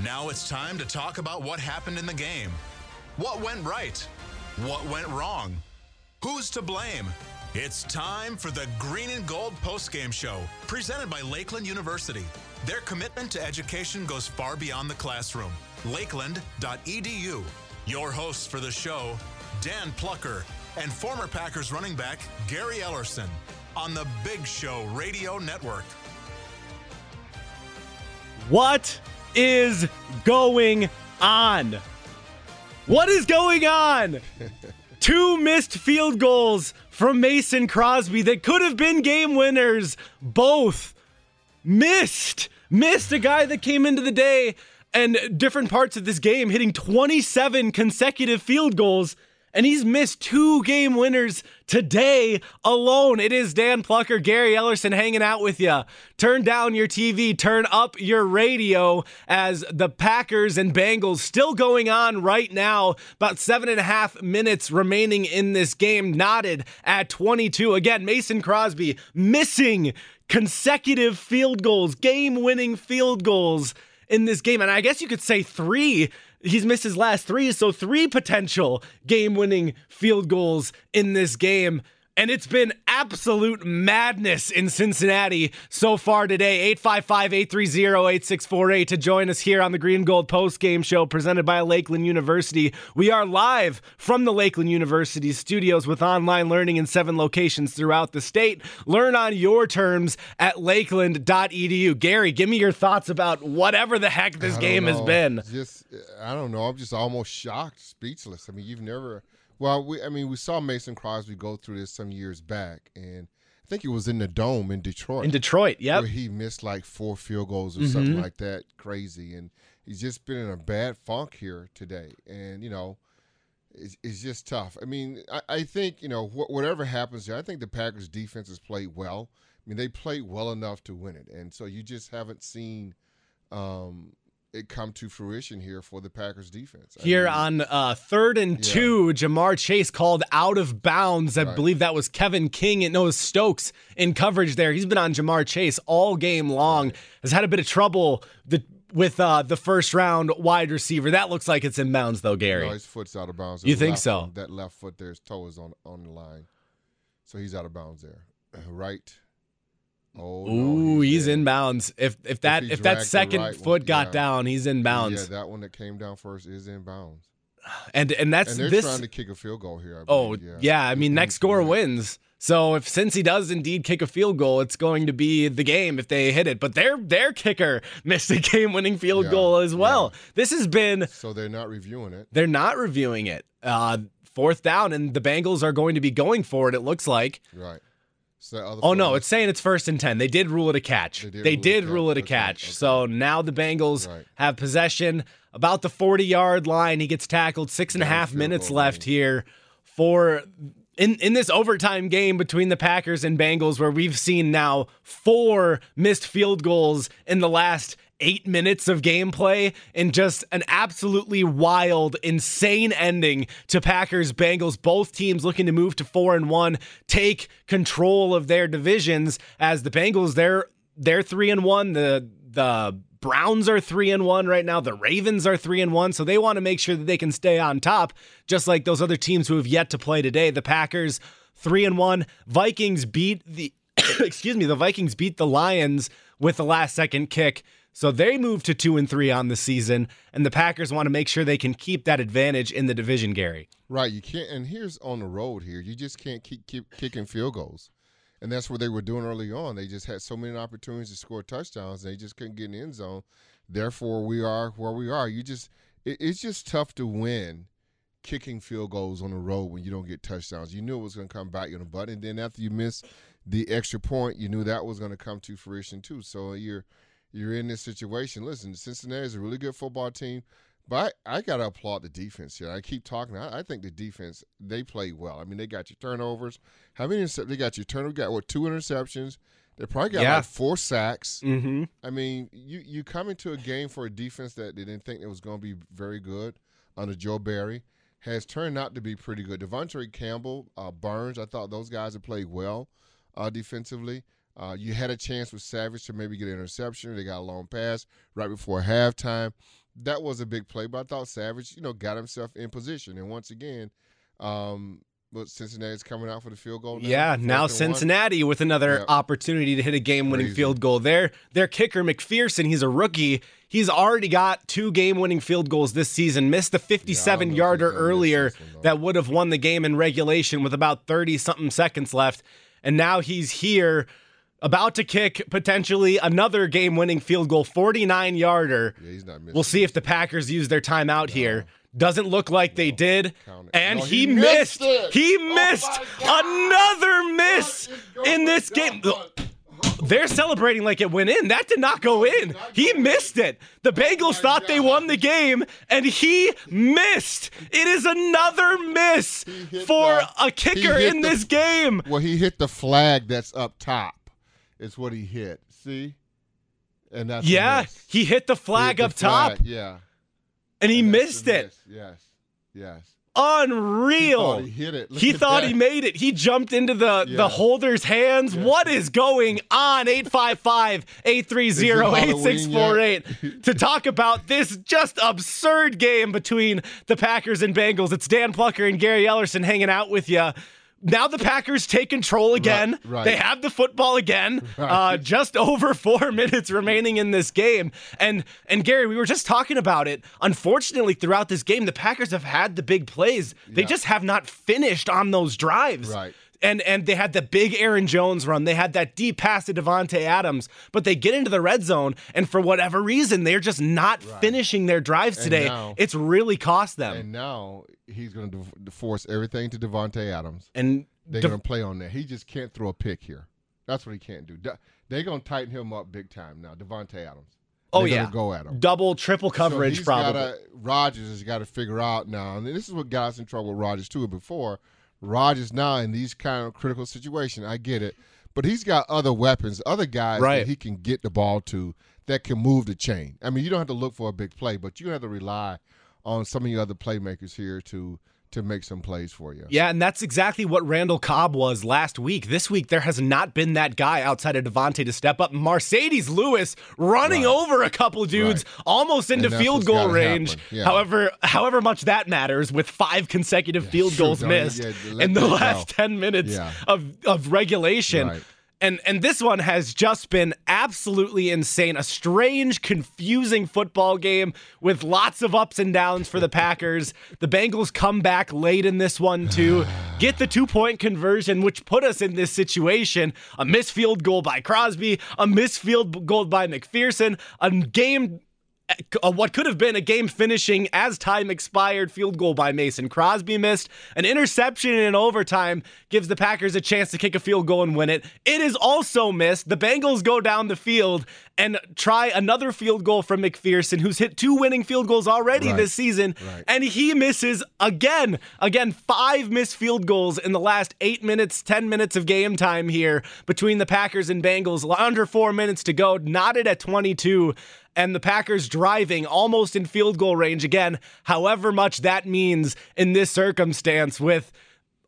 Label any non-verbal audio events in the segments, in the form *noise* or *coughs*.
Now it's time to talk about what happened in the game. What went right? What went wrong? Who's to blame? It's time for the Green and Gold postgame show, presented by Lakeland University. Their commitment to education goes far beyond the classroom. Lakeland.edu. Your hosts for the show, Dan Plucker and former Packers running back Gary Ellerson on the Big Show Radio Network. What is going on? What is going on? *laughs* Two missed field goals from Mason Crosby that could have been game winners. Both missed. Missed a guy that came into the day and different parts of this game hitting 27 consecutive field goals and he's missed two game winners today alone. It is Dan Plucker, Gary Ellerson hanging out with you. Turn down your TV, turn up your radio as the Packers and Bengals still going on right now. About seven and a half minutes remaining in this game, knotted at 22. Again, Mason Crosby missing consecutive field goals, game winning field goals in this game. And I guess you could say three He's missed his last three, so three potential game winning field goals in this game. And it's been absolute madness in Cincinnati so far today. 855 830 8648 to join us here on the Green Gold Post Game Show presented by Lakeland University. We are live from the Lakeland University studios with online learning in seven locations throughout the state. Learn on your terms at lakeland.edu. Gary, give me your thoughts about whatever the heck this game know. has been. Just, I don't know. I'm just almost shocked, speechless. I mean, you've never well, we, I mean, we saw Mason Crosby go through this some years back, and I think it was in the dome in Detroit. In Detroit, yeah, Where he missed like four field goals or mm-hmm. something like that, crazy, and he's just been in a bad funk here today, and you know. It's, it's just tough. I mean, I, I think you know wh- whatever happens here. I think the Packers' defense has played well. I mean, they played well enough to win it, and so you just haven't seen um, it come to fruition here for the Packers defense. I here mean, on uh, third and yeah. two, Ja'Marr Chase called out of bounds. I right. believe that was Kevin King and no Stokes in coverage there. He's been on Ja'Marr Chase all game long. Right. Has had a bit of trouble the, with uh, the first round wide receiver. That looks like it's in bounds though, Gary. No, his foot's out of bounds. You think so? That left foot there, his toe is on on the line, so he's out of bounds there. right Oh, Ooh, no, he's, he's inbounds. If if that if, if that second right foot one, got yeah. down, he's inbounds. Yeah, that one that came down first is inbounds. *sighs* And and that's and they're this, trying to kick a field goal here. oh yeah. yeah, I mean next score wins. So if since he does indeed kick a field goal, it's going to be the game if they hit it. But their their kicker *laughs* missed a game winning field yeah, goal as well. Yeah. This has been so they're not reviewing it. They're not reviewing it. Uh, fourth down, and the Bengals are going to be going for it. It looks like right. So oh no, it's saying it's first and ten. They did rule it a catch. They did, they rule, did it rule, it a catch. Okay. So now the Bengals right. have possession about the forty yard line. He gets tackled. Six and a half minutes left here for in in this overtime game between the Packers and Bengals, where we've seen now four missed field goals in the last eight minutes of gameplay and just an absolutely wild, insane ending to Packers Bengals. Both teams looking to move to four and one, take control of their divisions as the Bengals they're they're three and one. The the Browns are three and one right now. The Ravens are three and one, so they want to make sure that they can stay on top, just like those other teams who have yet to play today. The Packers three and one. Vikings beat the *coughs* excuse me. The Vikings beat the Lions with the last second kick So they move to two and three on the season, and the Packers want to make sure they can keep that advantage in the division, Gary. Right. You can't and here's on the road here, you just can't keep keep kicking field goals. And that's what they were doing early on. They just had so many opportunities to score touchdowns, they just couldn't get in the end zone. Therefore, we are where we are. You just it, it's just tough to win kicking field goals on the road when you don't get touchdowns. You knew it was going to come back in the butt, and then after you miss the extra point, you knew that was going to come to fruition too. So you're you're in this situation. Listen, Cincinnati is a really good football team, but I, I got to applaud the defense here. I keep talking. I, I, think the defense they play well. I mean, they got your turnovers. How many? They got your turnover. Got what? Two interceptions. They probably got yeah. like four sacks. Mm-hmm. I mean, you you come into a game for a defense that they didn't think it was going to be very good under Joe Barry has turned out to be pretty good. De'Vondre Campbell, uh, Burns, I thought those guys have played well uh, defensively. Uh, you had a chance with Savage to maybe get an interception. They got a long pass right before halftime. That was a big play, but I thought Savage, you know, got himself in position. And once again, um, but Cincinnati's coming out for the field goal. Now, yeah, now Cincinnati one. with another opportunity to hit a game-winning field goal. There, their kicker McPherson, he's a rookie. He's already got two game-winning field goals this season. Missed the 57-yarder yeah, earlier that would have won the game in regulation with about 30 something seconds left, and now he's here about to kick potentially another game-winning field goal, 49-yarder. Yeah, he's not missing. We'll see if the Packers use their timeout no. here. Doesn't look like they did. And no, he, he, missed. missed he oh missed another miss in this game. They're celebrating like it went in. That did not go in. He missed it. The oh Bengals thought they won the game, and he missed. It is another miss for a kicker in this game. Well, he hit the flag that's up top. It's what he hit. See? And that's Yeah, he hit the flag hit the up flag. top. Yeah and he missed it. Yes, yes. Unreal. He, he hit it. Look he thought he made it. He jumped into the, the holder's hands. What is going on? 855 830 8648 to talk about this just absurd game between the Packers and Bengals. It's Dan Plucker and Gary Ellerson hanging out with you now the Packers take control again. Right, right. They have the football again. Right. Uh, just over *laughs* four minutes remaining in this game. And and Gary, we were just talking about it. Unfortunately, throughout this game, the Packers have had the big plays. They yeah. just have not finished on those drives. Right and and they had the big Aaron Jones run. They had that deep pass to Davante Adams, but they get into the red zone, and for whatever reason, they're just not right. finishing their drives and today. Now, it's really cost them. And now he's going to force everything to Davante Adams, and they're going to play on that. He just can't throw a pick here. That's what he can't do. They're going to tighten him up big time now. Davante Adams. Oh yeah, go at him. Double, triple coverage, so probably. Gotta, Rodgers has got to figure out now, and this is what got us in trouble with Rodgers too before Rodgers now in these kind of critical situations. I get it, but he's got other weapons, other guys right. that he can get the ball to that can move the chain. I mean, you don't have to look for a big play, but you have to rely on some of your other playmakers here to to make some plays for you. Yeah, and that's exactly what Randall Cobb was last week. This week, there has not been that guy outside of Davante to step up. Marcedes Lewis running right. over a couple dudes right. almost into field goal range. Yeah. However, however much that matters with five consecutive yeah, field goals missed yeah, in the last go. 10 minutes of, of regulation. Right and and this one has just been absolutely insane. A strange, confusing football game with lots of ups and downs for the Packers. The Bengals come back late in this one to get the two-point conversion, which put us in this situation. A missed field goal by Crosby, a missed field goal by McPherson, a game what could have been a game finishing as time expired field goal by Mason Crosby missed. An interception in overtime gives the Packers a chance to kick a field goal and win it. It is also missed. The Bengals go down the field and try another field goal from McPherson, who's hit two winning field goals already right. this season, right. and he misses again. Again, five missed field goals in the last eight minutes, 10 minutes of game time here between the Packers and Bengals. Under four minutes to go, knotted at 22 and the Packers driving almost in field goal range again, however much that means in this circumstance with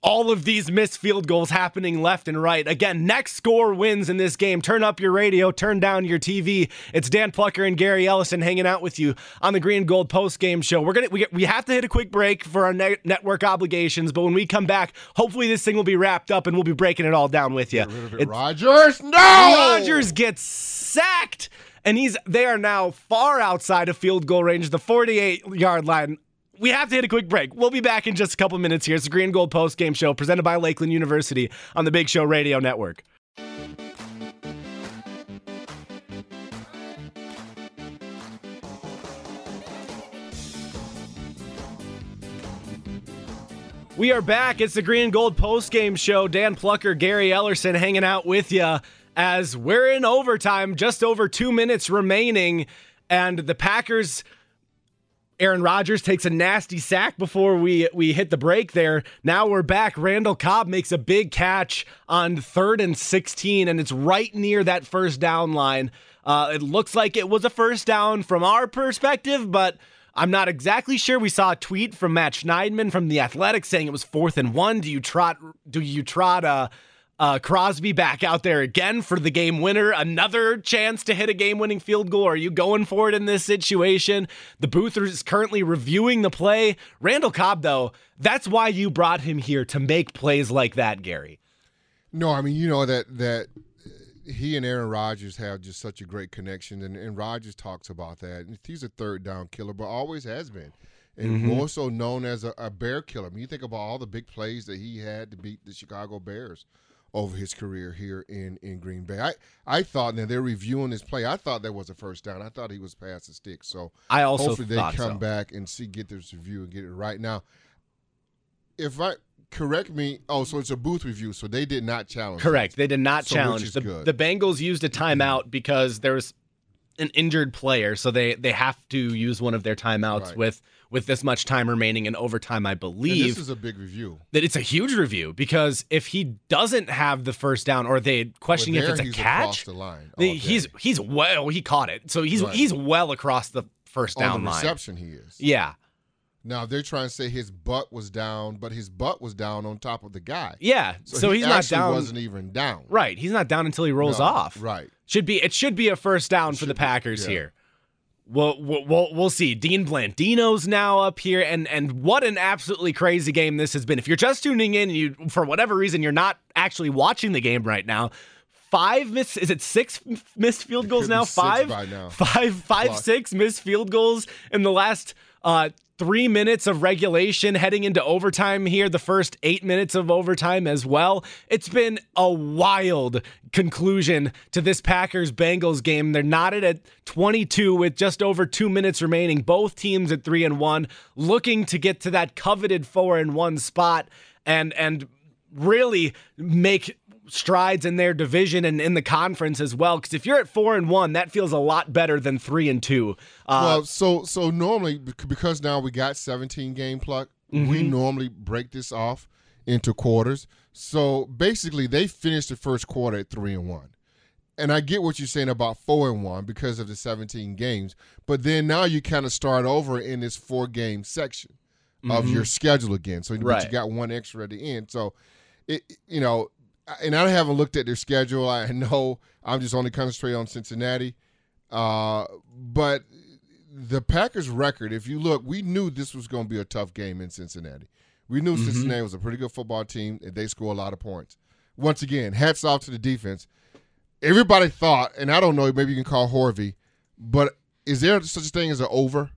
all of these missed field goals happening left and right. Again, next score wins in this game. Turn up your radio, turn down your TV. It's Dan Plucker and Gary Ellerson hanging out with you on the Green and Gold post game show. We're gonna we, we have to hit a quick break for our ne- network obligations, but when we come back, hopefully this thing will be wrapped up and we'll be breaking it all down with you. Rodgers, no, Rodgers gets sacked and he's they are now far outside of field goal range, the 48 yard line. We have to hit a quick break. We'll be back in just a couple minutes here. It's the Green Gold Post Game Show presented by Lakeland University on the Big Show Radio Network. We are back. It's the Green Gold post game show. Dan Plucker, Gary Ellerson hanging out with you as we're in overtime, just over two minutes remaining. And the Packers, Aaron Rodgers takes a nasty sack before we, we hit the break there. Now we're back. Randall Cobb makes a big catch on third and 16, and it's right near that first down line. Uh, it looks like it was a first down from our perspective, but I'm not exactly sure. We saw a tweet from Matt Schneidman from the Athletic saying it was fourth and one. Do you trot? Do you trot? Uh, uh, Crosby back out there again for the game winner. Another chance to hit a game winning field goal. Are you going for it in this situation? The booth is currently reviewing the play. Randall Cobb, though, that's why you brought him here to make plays like that, Gary. No, I mean, you know that that he and Aaron Rodgers have just such a great connection, and, and Rodgers talks about that. He's a third down killer, but always has been, and mm-hmm. more so known as a, a, bear killer. I mean, you think about all the big plays that he had to beat the Chicago Bears over his career here in, in Green Bay. I, I thought now they're reviewing his play. I thought that was a first down. I thought he was past the stick. So I also hopefully they come so. back and see get this review and get it right now. If I correct me. Oh, so it's a booth review. So they did not challenge. Correct. They did not so challenge. The, good. the Bengals used a mm-hmm. timeout because there was an injured player, so they they have to use one of their timeouts right. with with this much time remaining in overtime. I believe and this is a big review. That it's a huge review because if he doesn't have the first down, or they questioning well, if it's a catch, the line he's he's well he caught it, so he's right. he's well across the first down On the line. Reception he is. Yeah. Now they're trying to say his butt was down, but his butt was down on top of the guy. Yeah, so, so he he's not down. Wasn't even down. Right, he's not down until he rolls no, off. Right. Should be it should be a first down it for the Packers be, yeah. here. We'll, we'll we'll see. Dean Blandino's now up here, and and what an absolutely crazy game this has been. If you're just tuning in, you for whatever reason you're not actually watching the game right now, five miss is it six missed field goals now? Five, now. five, five, six missed field goals in the last uh, three minutes of regulation heading into overtime here, the first eight minutes of overtime as well. It's been a wild conclusion to this Packers Bengals game. They're knotted at 22 with just over two minutes remaining. Both teams at three and one, looking to get to that coveted four and one spot and and really make strides in their division and in the conference as well. Because if you're at four and one, that feels a lot better than three and two. Uh, well, so so normally because now we got 17 game pluck, mm-hmm. we normally break this off into quarters. So basically, they finished the first quarter at three and one. And I get what you're saying about four and one because of the 17 games, but then now you kind of start over in this four game section of mm-hmm. your schedule again. So right. but you got one extra at the end. So it you know and I haven't looked at their schedule. I know I'm just only concentrating on Cincinnati. Uh, but the Packers' record, if you look, we knew this was going to be a tough game in Cincinnati. We knew mm-hmm. Cincinnati was a pretty good football team, and they score a lot of points. Once again, hats off to the defense. Everybody thought, and I don't know, maybe you can call Harvey, but is there such a thing as an over?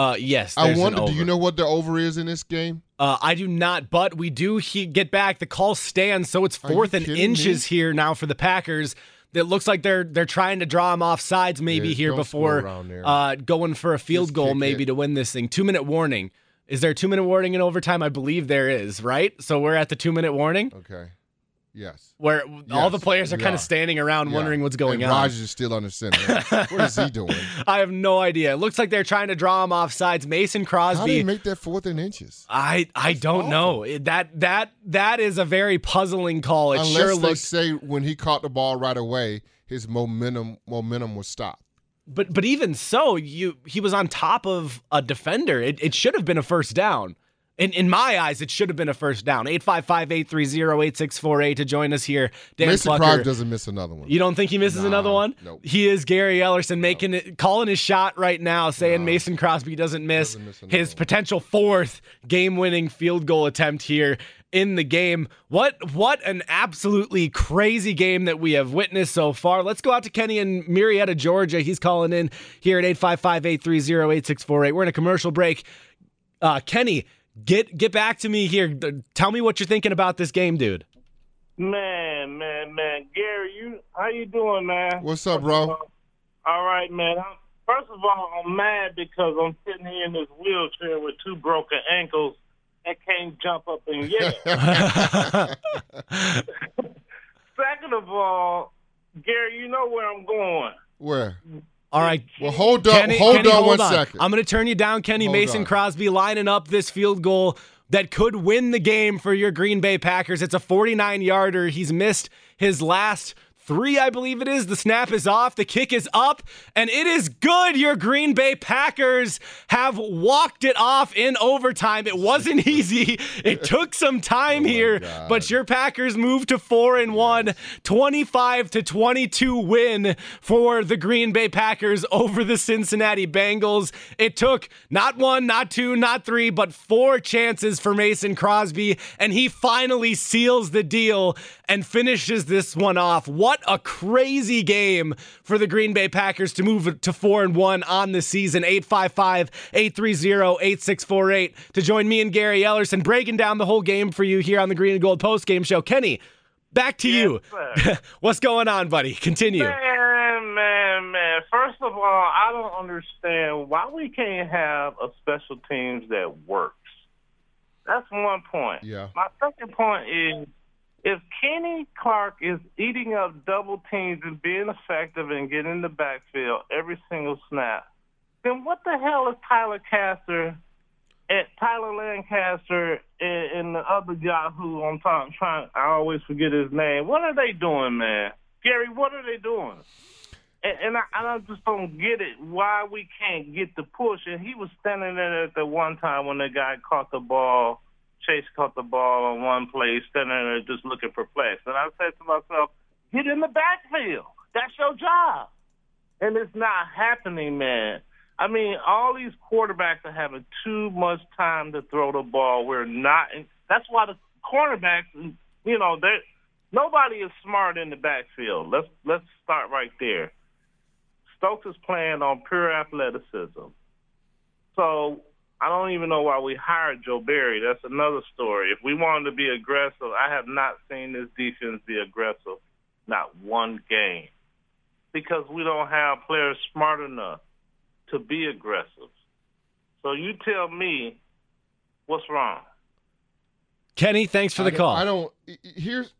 Uh, yes. I wonder. Do you know what the over is in this game? Uh, I do not, but we do he- get back. The call stands, so it's fourth and inches me? here now for the Packers. It looks like they're they're trying to draw him off sides maybe yeah, here before uh, going for a field Just goal maybe it. to win this thing. Two minute warning. Is there a two minute warning in overtime? I believe there is. Right. So we're at the two minute warning. Okay. Yes. Where yes, all the players are kind of standing around yeah. wondering what's going and on. Rodgers is still on the center. *laughs* what is he doing? I have no idea. It looks like they're trying to draw him off sides. Mason Crosby. How did he make that fourth and inches? I I That's don't awful. know. That that that is a very puzzling call. It Unless sure looked. say when he caught the ball right away, his momentum momentum was stopped. But but even so, you he was on top of a defender. It it should have been a first down in, in my eyes, it should have been a first down. 855-830-8648 to join us here. Dan Mason Plucker. Crosby doesn't miss another one. You don't think he misses Nah, another one? nope. He is Gary Ellerson making it, calling his shot right now, saying Nah. Mason Crosby doesn't miss, Doesn't miss his one. potential fourth game-winning field goal attempt here in the game. What what an absolutely crazy game that we have witnessed so far. Let's go out to Kenny in Marietta, Georgia. He's calling in here at 855-830-8648. We're in a commercial break. Uh, Kenny, get get back to me here. Tell me what you're thinking about this game, dude. Man, man, man, Gary, you how you doing, man? What's up, bro? All right, man. I'm, first of all, I'm mad because I'm sitting here in this wheelchair with two broken ankles and can't jump up and yell. *laughs* *laughs* Second of all, Gary, you know where I'm going. Where? All right, Well, hold up. Kenny, hold Kenny, on hold one on. second. I'm going to turn you down, Kenny Hold Mason on. Crosby lining up this field goal that could win the game for your Green Bay Packers. It's a 49 yarder. He's missed his last three, I believe it is. The snap is off, the kick is up, and it is good. Your Green Bay Packers have walked it off in overtime. It wasn't *laughs* easy. It took some time oh here, Oh God. but your Packers moved to 4 and 1, 25 to 22 win for the Green Bay Packers over the Cincinnati Bengals. It took not one, not two, not three, but four chances for Mason Crosby, and he finally seals the deal and finishes this one off. What a crazy game for the Green Bay Packers to move to 4 and 1 on the season. 855-830-8648 to join me and Gary Ellerson breaking down the whole game for you here on the Green and Gold Post Game Show. Kenny, back to you. *laughs* What's going on, buddy? Continue. Man, man, man. First of all, I don't understand why we can't have a special teams that works. That's one point. Yeah. My second point is if Kenny Clark is eating up double teams and being effective and getting in the backfield every single snap, then what the hell is Tyler Castor and Tyler Lancaster and, and the other Yahoo I'm talking, trying I always forget his name. What are they doing, man? Gary, what are they doing? And, and I, I just don't get it. Why we can't get the push? And he was standing there at the one time when the guy caught the ball. Chase caught the ball on one play, standing there just looking perplexed. And I said to myself, "Get in the backfield. That's your job." And it's not happening, man. I mean, all these quarterbacks are having too much time to throw the ball. We're not. That's why the cornerbacks, you know, they nobody is smart in the backfield. Let's let's start right there. Stokes is playing on pure athleticism. So I don't even know why we hired Joe Barry. That's another story. If we wanted to be aggressive, I have not seen this defense be aggressive, not one game, because we don't have players smart enough to be aggressive. So you tell me what's wrong. Kenny, thanks for the I call. I don't. i- i- Here's.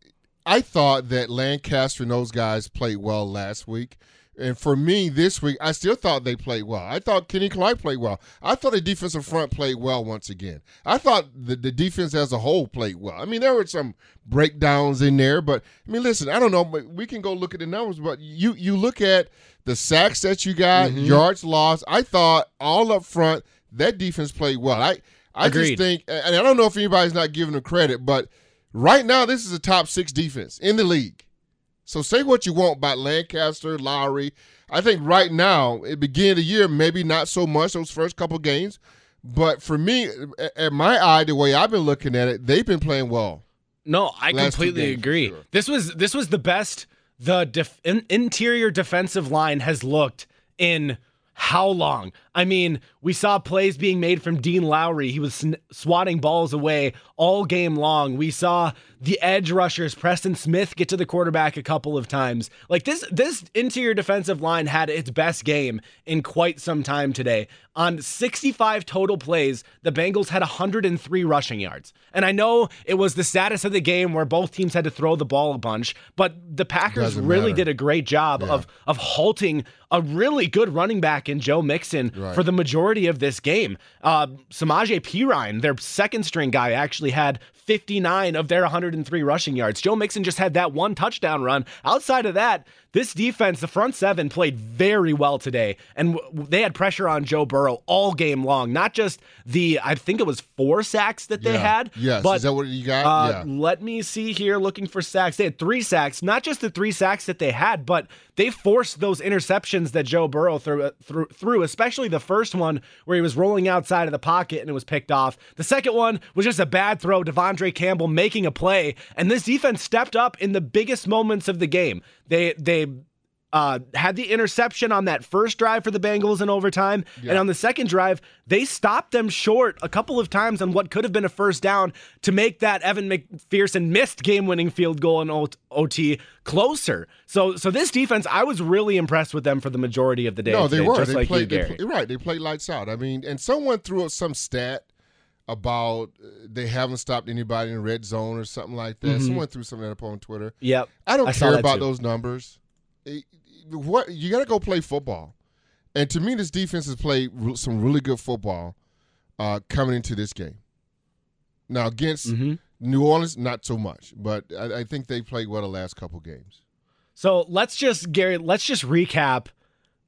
I thought that Lancaster and those guys played well last week, and for me this week, I still thought they played well. I thought Kenny Clark played well. I thought the defensive front played well once again. I thought the, the defense as a whole played well. I mean, there were some breakdowns in there, but I mean, listen, I don't know, but we can go look at the numbers. But you you look at the sacks that you got, Mm-hmm. yards lost. I thought all up front that defense played well. I I Agreed. just think, and I don't know if anybody's not giving them credit, but right now this is a top six defense in the league. So say what you want about Lancaster, Lowry. I think right now, at the beginning of the year, maybe not so much those first couple games, but for me, at my eye, the way I've been looking at it, they've been playing well. No, I completely agree. sure. This was this was the best the def- interior defensive line has looked in how long? I mean, we saw plays being made from Dean Lowry. He was swatting balls away all game long. We saw the edge rushers, Preston Smith, get to the quarterback a couple of times. Like this, this interior defensive line had its best game in quite some time today. On 65 total plays, the Bengals had 103 rushing yards. And I know it was the status of the game where both teams had to throw the ball a bunch, but the Packers Doesn't really matter. did a great job of of halting a really good running back in Joe Mixon Right. for the majority of this game. Uh, Samaje Perine, their second string guy, actually had 59 of their 103 rushing yards. Joe Mixon just had that one touchdown run. Outside of that, this defense, the front seven, played very well today, and they had pressure on Joe Burrow all game long. Not just the, I think it was four sacks that they Yeah. had. Yes. but Is that what you got? uh, Yeah. Let me see here, looking for sacks. They had three sacks, not just the three sacks that they had, but they forced those interceptions that Joe Burrow threw, threw, threw, especially the first one where he was rolling outside of the pocket and it was picked off. The second one was just a bad throw, De'Vondre Campbell making a play, and this defense stepped up in the biggest moments of the game. They they uh, had the interception on that first drive for the Bengals in overtime. And on the second drive, they stopped them short a couple of times on what could have been a first down to make that Evan McPherson missed game winning field goal in OT closer. So, so this defense, I was really impressed with them for the majority of the day. No, they today, were. Just they like played. you, they play- right. They played lights out. I mean, and someone threw up some stat about uh, they haven't stopped anybody in red zone or something like that. Someone threw something up on Twitter. Yep. I don't Mm-hmm. I care about too. those numbers. What you got to go play football, and to me, this defense has played some really good football uh, coming into this game. Now against Mm-hmm. New Orleans, not so much, but I, I think they played well the last couple games. So let's just, Gary, let's just recap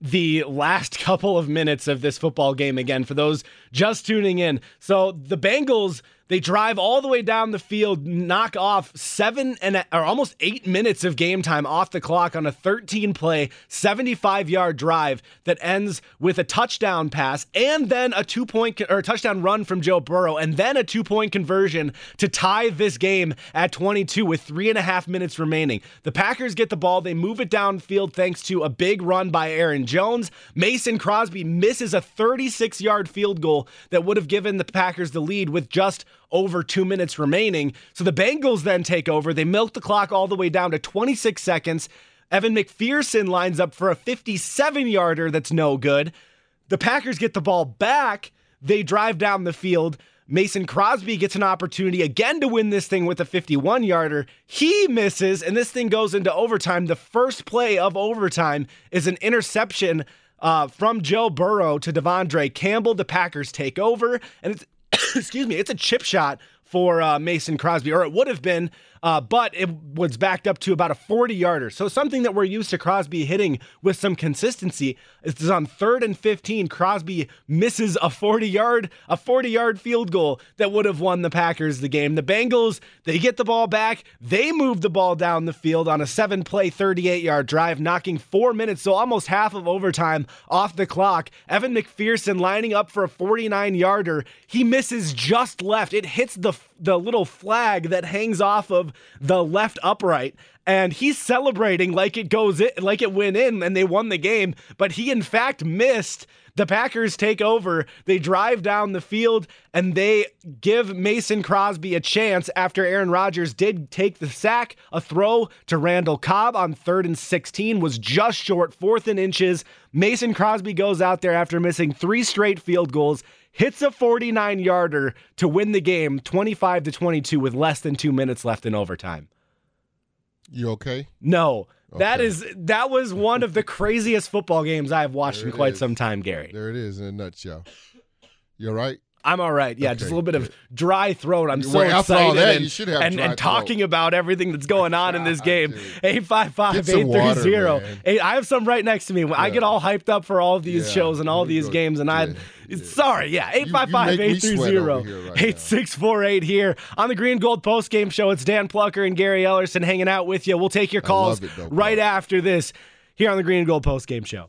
the last couple of minutes of this football game again for those just tuning in. So the Bengals, they drive all the way down the field, knock off seven and a, or almost eight minutes of game time off the clock on a 13 play, 75 yard drive that ends with a touchdown pass and then a two point or a touchdown run from Joe Burrow and then a two point conversion to tie this game at 22 with three and a half minutes remaining. The Packers get the ball, they move it downfield thanks to a big run by Aaron Jones. Mason Crosby misses a 36 yard field goal that would have given the Packers the lead with just over two minutes remaining. So the Bengals then take over. They milk the clock all the way down to 26 seconds. Evan McPherson lines up for a 57 yarder that's no good. The Packers get the ball back. They drive down the field. Mason Crosby gets an opportunity again to win this thing with a 51 yarder. He misses, and this thing goes into overtime. The first play of overtime is an interception uh, from Joe Burrow to De'Vondre Campbell. The Packers take over, and it's *coughs* excuse me, it's a chip shot for uh, Mason Crosby, or it would have been, uh, but it was backed up to about a 40 yarder. So something that we're used to Crosby hitting with some consistency is on third and 15. Crosby misses a 40 yard, a 40 yard field goal that would have won the Packers the game. The Bengals, they get the ball back. They move the ball down the field on a seven play, 38 yard drive, knocking four minutes, so almost half of overtime off the clock. Evan McPherson lining up for a 49 yarder. He misses just left. It hits the the little flag that hangs off of the left upright and he's celebrating like it goes in, like it went in and they won the game but he in fact missed the Packers take over. They drive down the field and they give Mason Crosby a chance after Aaron Rodgers did take the sack. A throw to Randall Cobb on third and 16 was just short, fourth and inches. Mason Crosby goes out there after missing three straight field goals, hits a 49 yarder to win the game 25 to 22 with less than two minutes left in overtime. You okay? No. That Okay. is that was one of the craziest football games I've watched There in quite is. some time, Gary. There it is in a nutshell. You all right? I'm all right. Yeah, just a little bit of dry throat. I'm so Well, all excited that, and, you should have and, and talking throat. about everything that's going on in this game. Dude. 855 Get some water, 830. I have some right next to me. I get all hyped up for all of these Yeah, shows and all these go. games, and I. Yeah, yeah. Sorry, yeah. 855 make me sweat over 830 here right now. 8648 here on the Green Gold Post Game Show. It's Dan Plucker and Gary Ellerson hanging out with you. We'll take your calls it, though, right after this here on the Green Gold Post Game Show.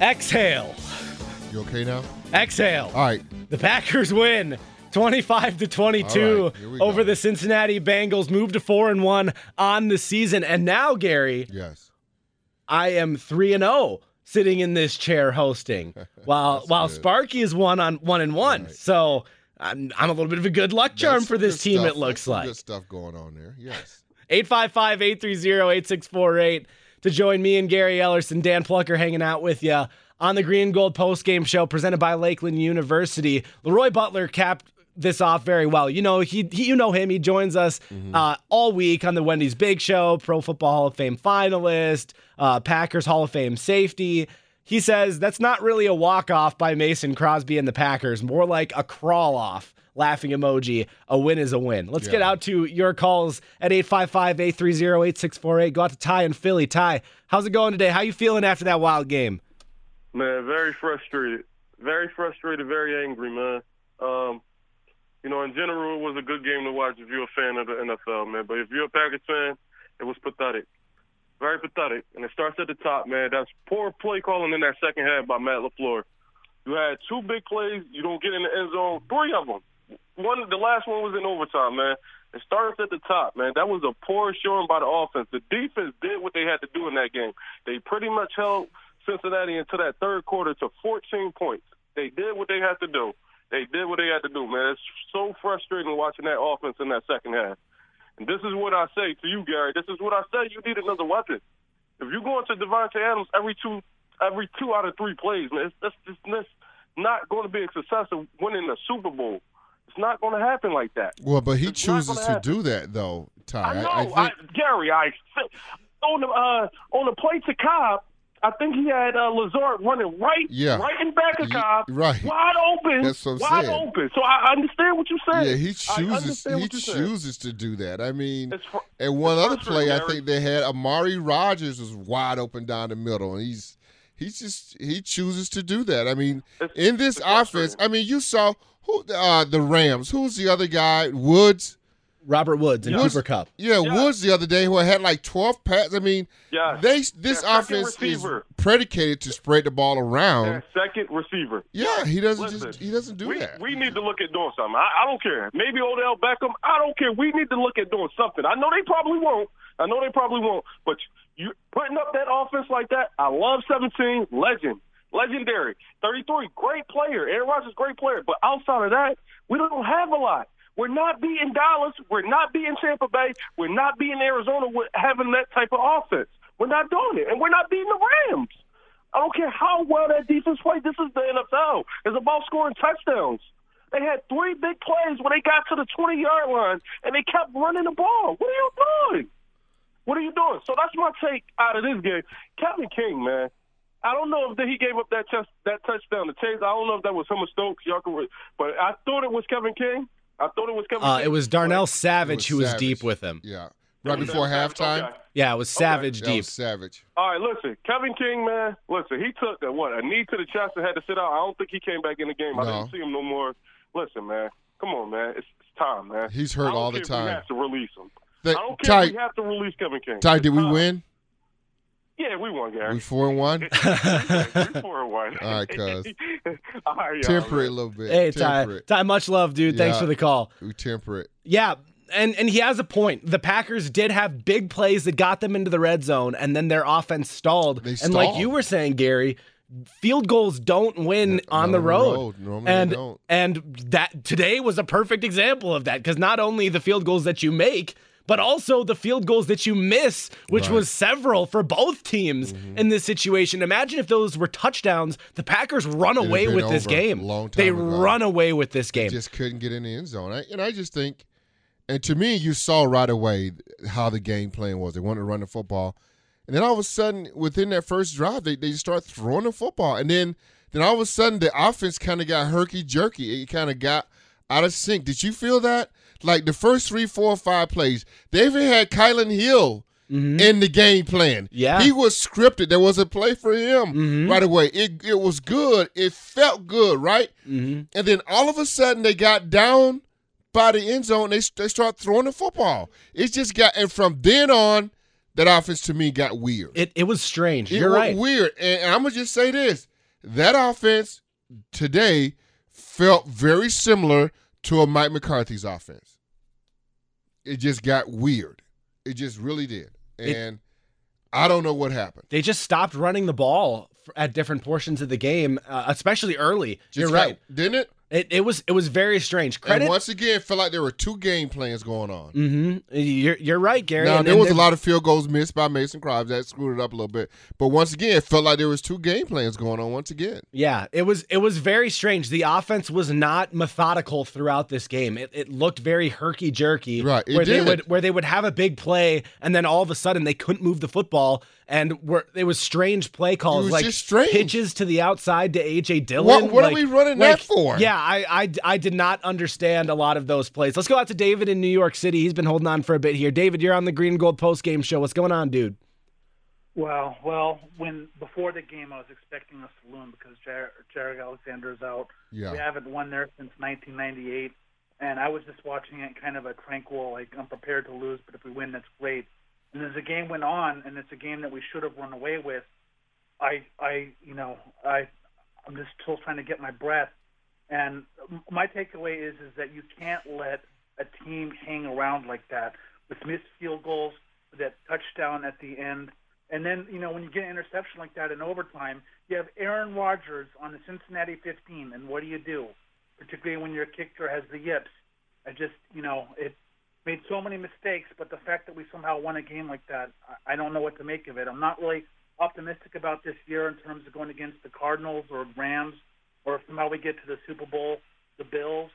Exhale. You okay now? Exhale. All right. The Packers win 25 to 22 All right, over go. the Cincinnati Bengals, move to 4 and 1 on the season. And now, Gary, Yes. I am 3 and 0 sitting in this chair hosting *laughs* while while good. Sparky is 1 on 1 and 1. Right. So, I'm, I'm a little bit of a good luck charm That's for this team stuff. it looks That's like. Good stuff going on there. Yes. *laughs* 855 830 8648 to join me and Gary Ellerson. And Dan Plucker hanging out with you on the Green Gold Post Game Show presented by Lakeland University. LeRoy Butler capped this off very well. You know, he, he you know him. He joins us uh, all week on the Wendy's Big Show, Pro Football Hall of Fame finalist, uh, Packers Hall of Fame safety. He says that's not really a walk off by Mason Crosby and the Packers, more like a crawl off. Laughing emoji. A win is a win. Let's get out to your calls at 855 830 8648. Go out to Ty in Philly. Ty, how's it going today? How you feeling after that wild game? Man, very frustrated. Very frustrated, very angry, man. Um, you know, in general, it was a good game to watch if you're a fan of the NFL, man. But if you're a Packers fan, it was pathetic. Very pathetic. And it starts at the top, man. That's poor play calling in that second half by Matt LaFleur. You had two big plays. You don't get in the end zone. Three of them. One, the last one was in overtime, man. It starts at the top, man. That was a poor showing by the offense. The defense did what they had to do in that game. They pretty much held Cincinnati into that third quarter to 14 points. They did what they had to do. They did what they had to do, man. It's so frustrating watching that offense in that second half. This is what I say to you, Gary. This is what I say. You need another weapon. If you go into Davante Adams every two every two out of three plays, man, it's, that's, that's, that's not going to be a success of winning the Super Bowl. It's not going to happen like that. Well, but he It's chooses happen. do that, though, Ty. I know, I, I think. Gary. I on the uh, on the play to Cobb. I think he had uh, Lazard running right, Yeah. right in back of Cobb, right. wide open, That's what I'm wide saying. open. So I understand what you're saying. yeah, he chooses. He you're saying. chooses to do that. I mean, fr- and one other play, frustrating, I think they had Amari Rodgers was wide open down the middle, and he's he's just he chooses to do that. I mean, It's- in this offense. I mean, you saw who uh, the Rams. Who's the other guy? Woods. Robert Woods and Woods- Cooper Kupp. Yeah, Yeah. Woods the other day who had like twelve passes. I mean, Yes. they this Their offense is predicated to spread the ball around. Their second receiver. Yeah, he doesn't Listen, just he doesn't do we, that. We need to look at doing something. I, I don't care. Maybe Odell Beckham. I don't care. We need to look at doing something. I know they probably won't. I know they probably won't. But you putting up that offense like that, I love 17. Legend. Legendary. 33. Great player. Aaron Rodgers, great player. But outside of that, we don't have a lot. We're not beating Dallas. We're not beating Tampa Bay. We're not beating Arizona with having that type of offense. We're not doing it. And we're not beating the Rams. I don't care how well that defense played. This is the NFL. It's about scoring touchdowns. They had three big plays when they got to the 20 yard line and they kept running the ball. What are you doing? What are you doing? So that's my take out of this game. Kevin King, man. I don't know if he gave up that that touchdown to Chase. I don't know if that was him or Stokes. Y'all can, but I thought it was Kevin King. I thought it was Kevin. Uh, King. it was Darnell Savage was who was Savage. deep with him. Yeah, right was before Savage. halftime. Okay. Yeah, it was Savage That deep. was savage. All right, listen, Kevin King, man. Listen, he took a, what a knee to the chest and had to sit out. I don't think he came back in the game. I No. didn't see him no more. Listen, man, come on, man. It's, it's time, man. He's hurt all the time. if We have to release him. The- I don't care Ty, if we have to release Kevin King. Ty, It's did we time. win? Yeah, we won, Gary. We four and one. *laughs* Three, four, and one. All right, cuz. *laughs* All right, y'all, Temper it a little bit. Hey, Ty. Ty, much love, dude. Thanks for the call. We temper it. Yeah, and and he has a point. The Packers did have big plays that got them into the red zone, and then their offense stalled. They stalled. And like you were saying, Gary, field goals don't win Yeah, on the road. road. And don't. and that today was a perfect example of that because not only the field goals that you make, but also the field goals that you miss, which Right. Mm-hmm. was several for both teams in this situation. Imagine if those were touchdowns. The Packers run It'd away with this game. they ago. run away with this game. They just couldn't get in the end zone. And I just think, and to me, you saw right away how the game plan was. They wanted to run the football, and then all of a sudden, within that first drive, they they start throwing the football, and then then all of a sudden, the offense kind of got herky jerky. It kind of got out of sync. Did you feel that? Like the first three, four, five plays, they even had Kylan Hill. In the game plan, Mm-hmm. Yeah. Mm-hmm. he was scripted. There was a play for him right away. It it was good. It felt good, right? Mm-hmm. And then all of a sudden they got down by the end zone. They they start throwing the football. It just got and from then on, that offense to me got weird. It, it was strange. It You're right. weird. And, and I'm gonna just say this: that offense today felt very similar to a Mike McCarthy's offense. It just got weird. It just really did. It- And I don't know what happened. They just stopped running the ball at different portions of the game, uh, especially early. Just You're got- right. didn't it? It, it was it was very strange. Credit. And once again, it felt like there were two game plans going on. hmm You're you're right, Gary. Now And- there and was a lot of field goals missed by Mason Crosby that screwed it up a little bit. But once again, it felt like there was two game plans going on once again. Yeah, it was it was very strange. The offense was not methodical throughout this game. It, it looked very herky jerky. Right, it where they would where they would have a big play and then all of a sudden they couldn't move the football and were it was strange play calls like pitches to the outside to AJ Dillon. What- what are we running like, that for? Yeah, I, I I did not understand a lot of those plays. Let's go out to David in New York City. He's been holding on for a bit here. David, you're on the Green and Gold post game show. What's going on, dude? Well, well, when before the game, I was expecting a saloon because Jar- Jared Alexander's out. Yeah. We haven't won there since 1998, and I was just watching it kind of a tranquil, like I'm prepared to lose, but if we win, that's great. And as the game went on, and it's a game that we should have run away with, I, I, you know, I, I'm just still trying to get my breath. And my takeaway is is that you can't let a team hang around like that with missed field goals, that touchdown at the end, and then you know when you get an interception like that in overtime, you have Aaron Rodgers on the Cincinnati 15, and what do you do? Particularly when your kicker has the yips. I just you know it made so many mistakes, but the fact that we somehow won a game like that, I don't know what to make of it. I'm not really optimistic about this year in terms of going against the Cardinals or Rams, or if somehow we get to the Super Bowl, the Bills.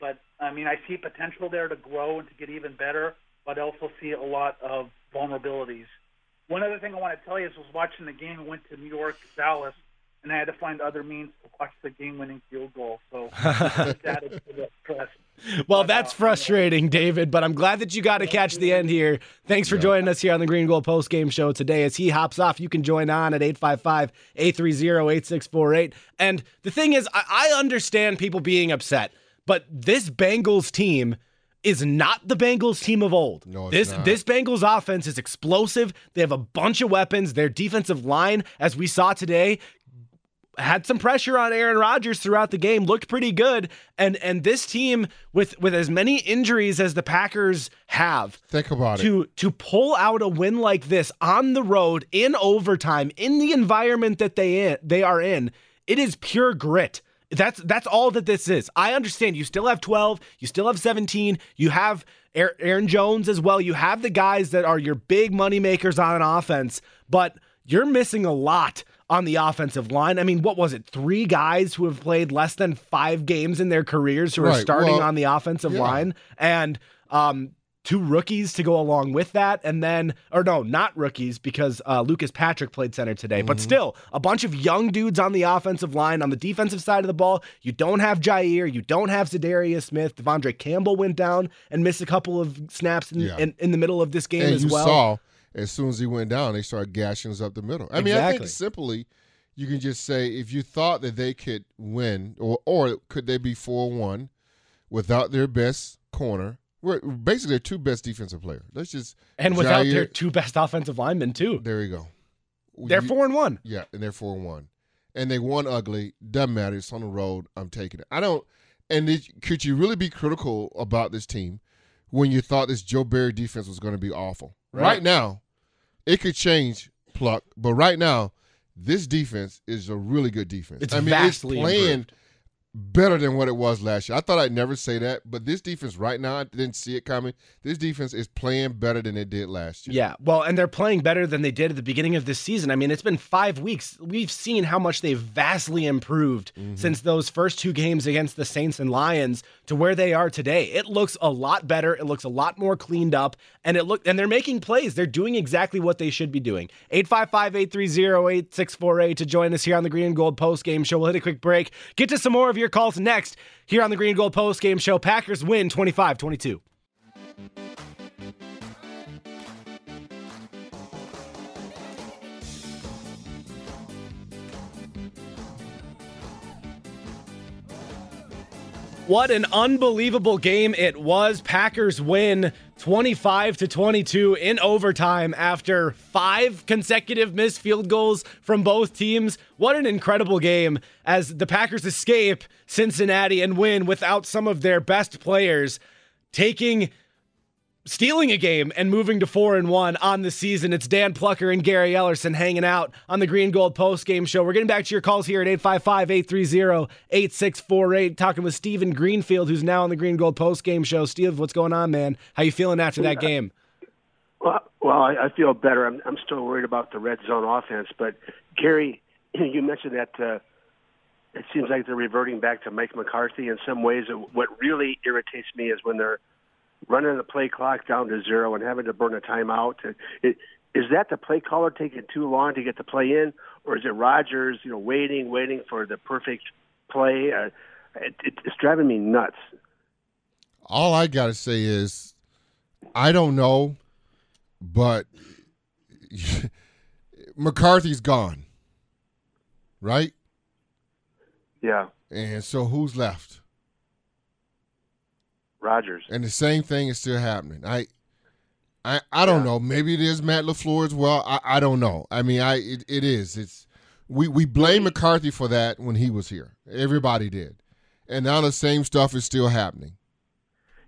But I mean, I see potential there to grow and to get even better, but I also see a lot of vulnerabilities. One other thing I want to tell you is I was watching the game. Went to New York, Dallas, and I had to find other means to watch the game-winning field goal. So *laughs* just added to the stress. Well, But, that's uh, frustrating, David, but I'm glad that you got to catch the end here. Thanks for joining us here on the Green Gold Post Game Show today. As he hops off, you can join on at 855 830 8648. And the thing is, I, I understand people being upset, but this Bengals team is not the Bengals team of old. No, it's this not. this Bengals offense is explosive. They have a bunch of weapons. Their defensive line, as we saw today, had some pressure on Aaron Rodgers throughout the game, looked pretty good. And and this team with with as many injuries as the Packers have Think about it. to to pull out a win like this on the road in overtime in the environment that they in, they are in, it is pure grit. That's that's all that this is. I understand you still have 12, you still have 17, you have Aaron Aaron Jones as well. You have the guys that are your big money makers on offense, but you're missing a lot on the offensive line. I mean, what was it? Three guys who have played less than five games in their careers who are starting well, on the offensive yeah. line, and um, two rookies to go along with that, and then or no, not rookies because uh, Lucas Patrick played center today, but still a bunch of young dudes on the offensive line. On the defensive side of the ball, you don't have Jaire, you don't have Za'Darius Smith. De'Vondre Campbell went down and missed a couple of snaps in, Yeah. in, in the middle of this game and as you well. saw as soon as he went down, they started gashing us up the middle. I mean, I think simply you can just say if you thought that they could win, or or could they be four one without their best corner, we're basically their two best defensive players. Let's just and without Jaire- their two best offensive linemen too. there you go. They're You- four and one. Yeah, and they're four and one, and they won ugly. Doesn't matter. It's on the road. I'm taking it. I don't. And it, could you really be critical about this team when you thought this Joe Barry defense was going to be awful? Right. Right. now, it could change, pluck. But right now, this defense is a really good defense. It's I mean, it's playing improved. Better than what it was last year. I thought I'd never say that, but this defense right now, I didn't see it coming. This defense is playing better than it did last year. Yeah, well, and they're playing better than they did at the beginning of this season. I mean, it's been five weeks. We've seen how much they've vastly improved Mm-hmm. since those first two games against the Saints and Lions to where they are today. It looks a lot better. It looks a lot more cleaned up, and it look and they're making plays. They're doing exactly what they should be doing. 855-830-8648 to join us here on the Green and Gold Post Game Show. We'll hit a quick break. Get to some more of your calls next here on the Green and Gold Post Game Show. Packers win 25-22. What an unbelievable game it was. Packers win 25 to 22 in overtime after five consecutive missed field goals from both teams. What an incredible game as the Packers escape Cincinnati and win without some of their best players taking stealing a game and moving to four and one on the season. It's Dan Plucker and Gary Ellerson hanging out on the Green Gold Post Game Show. We're getting back to your calls here at 855-830-8648. Talking with Stephen Greenfield, who's now on the Green Gold Post Game Show. Steve, what's going on, man? How you feeling after that game? Well, well, I, I feel better. I'm, I'm still worried about the red zone offense, but Gary, *clears throat* you mentioned that uh, it seems like they're reverting back to Mike McCarthy in some ways. What really irritates me is when they're running the play clock down to zero and having to burn a timeout. It, is that the play caller taking too long to get the play in, or is it Rodgers, you know, waiting, waiting for the perfect play? Uh, it, it, it's driving me nuts. All I got to say is, I don't know, but *laughs* McCarthy's gone, right? Yeah, And so who's left? Rodgers. And the same thing is still happening. I, I, I don't Yeah. know. Maybe it is Matt LaFleur as well. I, I don't know. I mean, I it, it is. It's we we blame McCarthy for that when he was here. Everybody did, and now the same stuff is still happening.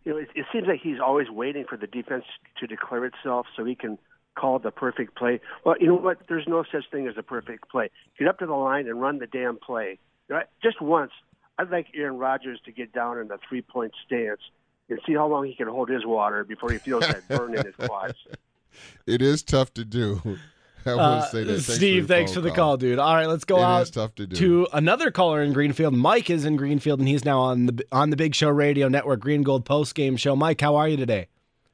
you know, it, it seems like he's always waiting for the defense to declare itself so he can call the perfect play. Well, you know what? There's no such thing as a perfect play. Get up to the line and run the damn play. Know, Just once, I'd like Aaron Rodgers to get down in a three point stance and see how long he can hold his water before he feels that burn in his *laughs* quads. It is tough to do. *laughs* I want Uh, to say that. Thanks Steve, for thanks for the call, dude. All right, let's go It out is tough to do. to another caller in Greenfield. Mike is in Greenfield, and he's now on the on the Big Show Radio Network Green Gold Post Game Show. Mike, how are you today?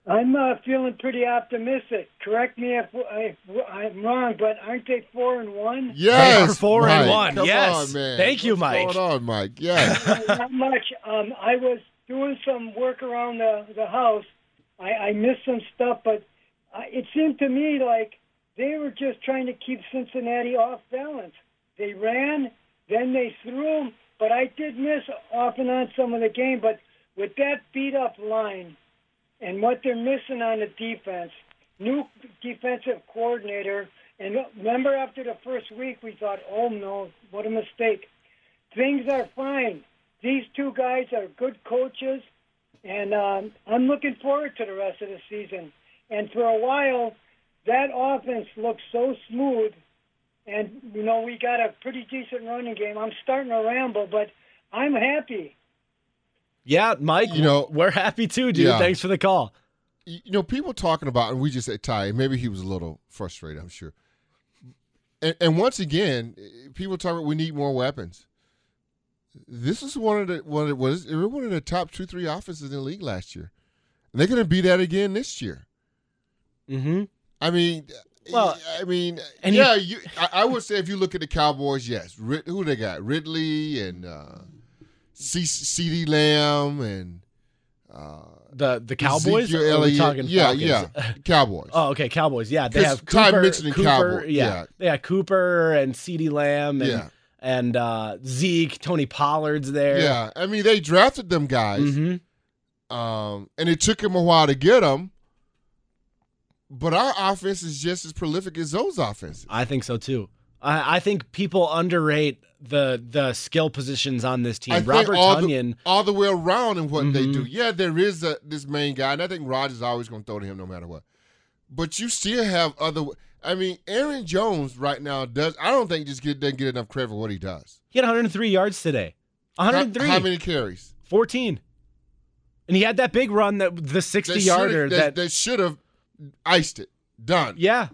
I'm uh, feeling pretty optimistic. Correct me if I, I'm wrong, but aren't they four and one? Yes, They are four and one. Come Yes. on, man. Thank you, What's Mike. going on, Mike? Yes. *laughs* Not much. Um, I was doing some work around the the house. I, I missed some stuff, but uh, it seemed to me like they were just trying to keep Cincinnati off balance. They ran, then they threw, but I did miss off and on some of the game. But with that beat up line and what they're missing on the defense, new defensive coordinator, and remember after the first week we thought, oh no, what a mistake. Things are fine. These two guys are good coaches, and um, I'm looking forward to the rest of the season. And for a while, that offense looked so smooth, and you know we got a pretty decent running game. I'm starting to ramble, but I'm happy. Yeah, Mike. You know- we're happy too, dude. Yeah. Thanks for the call. you know, people talking about, and we just said Ty. Maybe he was a little frustrated. I'm sure. And, and once again, people talking about we need more weapons. This is one of the one of the, was they were one of the top two three offenses in the league last year, and they're going to be that again this year. Mm-hmm. I mean, Well, I mean, and yeah, you, I, I would say if you look at the Cowboys, yes, Rid, who they got? Ridley and uh, C- CeeDee Lamb and uh, The the Cowboys. Ezekiel Or are we Elliott. talking yeah, Falcons? yeah, *laughs* Cowboys. Oh, okay, Cowboys. Yeah, they have Ty Cooper, mentioned Cooper Cowboy, yeah. yeah. they have Cooper and CeeDee Lamb and Yeah. And uh, Zeke, Tony Pollard's there. Yeah, I mean they drafted them guys, Mm-hmm. um, and it took them a while to get them. But our offense is just as prolific as those offenses. I think so too. I, I think people underrate the the skill positions on this team. I think Robert all Tunyon. the, all the way around and what they Mhm. do. Yeah, there is a, this main guy, and I think Rodgers always going to throw to him no matter what. But you still have other. I mean, Aaron Jones right now does. I don't think just get, doesn't get enough credit for what he does. He had 103 yards today. 103. How, how many carries? 14. And he had that big run that the 60 That yarder that, that should have iced it. Done. yeah.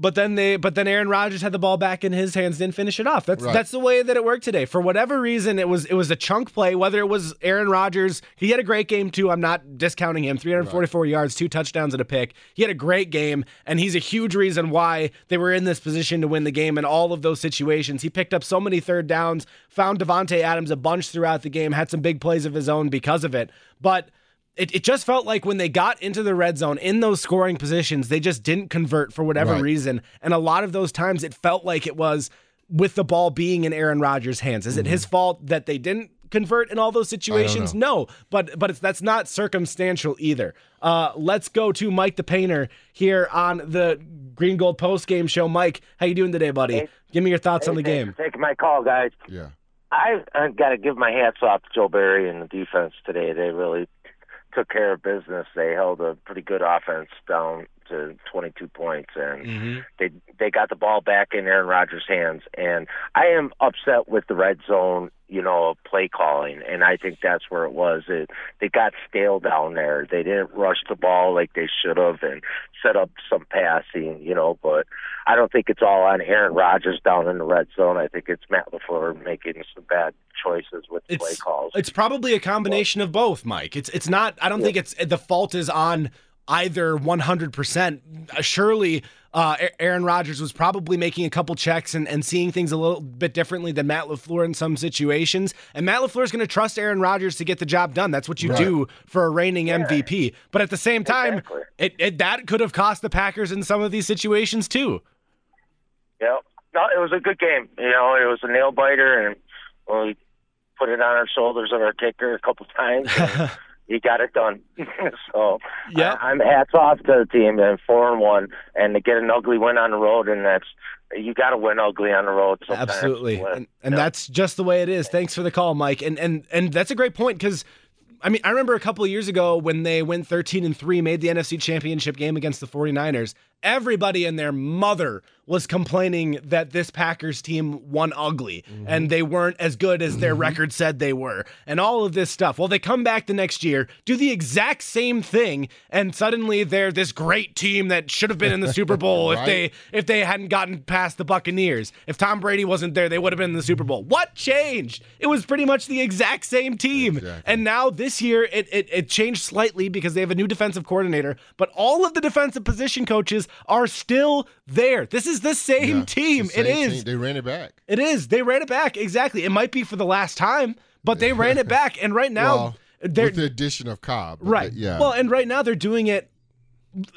But then they but then Aaron Rodgers had the ball back in his hands, didn't finish it off. That's Right. that's the way that it worked today. For whatever reason, it was it was a chunk play, whether it was Aaron Rodgers, he had a great game too. I'm not discounting him. 344 yards, two touchdowns and a pick. He had a great game, and he's a huge reason why they were in this position to win the game in all of those situations. He picked up so many third downs, found Davante Adams a bunch throughout the game, had some big plays of his own because of it. But it, it just felt like when they got into the red zone in those scoring positions, they just didn't convert for whatever Right. reason. And a lot of those times it felt like it was with the ball being in Aaron Rodgers' hands. Is it his fault that they didn't convert in all those situations? No, but but it's that's not circumstantial either. Uh, let's go to Mike the Painter here on the Green Gold Post Game Show. Mike, how you doing today, buddy? Give me your thoughts on the game. Taking my call, guys. Yeah. I, I've got to give my hats off to Joe Barry and the defense today. They really took care of business. They held a pretty good offense down to 22 points, and mm-hmm. they they got the ball back in Aaron Rodgers' hands. And I am upset with the red zone, you know, play calling, and I think that's where it was. It they got stale down there. They didn't rush the ball like they should have, and set up some passing, you know. But I don't think it's all on Aaron Rodgers down in the red zone. I think it's Matt LaFleur making some bad choices with play It's calls. it's probably a combination of both, Mike. It's it's not. I don't think it's the fault is on either 100%. Uh, Surely, uh, Aaron Rodgers was probably making a couple checks and, and seeing things a little bit differently than Matt LaFleur in some situations. And Matt LaFleur is going to trust Aaron Rodgers to get the job done. That's what you Right. do for a reigning MVP. But at the same time, Exactly. it, it that could have cost the Packers in some of these situations too. Yep. No, it was a good game. You know, it was a nail biter, and we put it on our shoulders of our kicker a couple times. *laughs* He got it done. *laughs* so yeah, I, I'm hats off to the team and four and one, and to get an ugly win on the road, and that's you got to win ugly on the road. Sometimes Absolutely, and, and Yep. that's just the way it is. Thanks for the call, Mike. And and and that's a great point because. I mean, I remember a couple of years ago when they went 13 and 3, made the NFC Championship game against the 49ers. Everybody and their mother was complaining that this Packers team won ugly mm-hmm. and they weren't as good as their mm-hmm. record said they were and all of this stuff. Well, they come back the next year, do the exact same thing, and suddenly they're this great team that should have been in the Super *laughs* Bowl if they if they hadn't gotten past the Buccaneers. If Tom Brady wasn't there, they would have been in the Super Bowl. What changed? It was pretty much the exact same team. Exactly. And now this year it, it it changed slightly because they have a new defensive coordinator, but all of the defensive position coaches are still there. This is the same Yeah. team. The same is. team. They ran it back. It is. They ran it back. Exactly. It might be for the last time, but they ran it *laughs* back. And right now well, they're with the addition of Cobb. Right. Yeah. Well, and right now they're doing it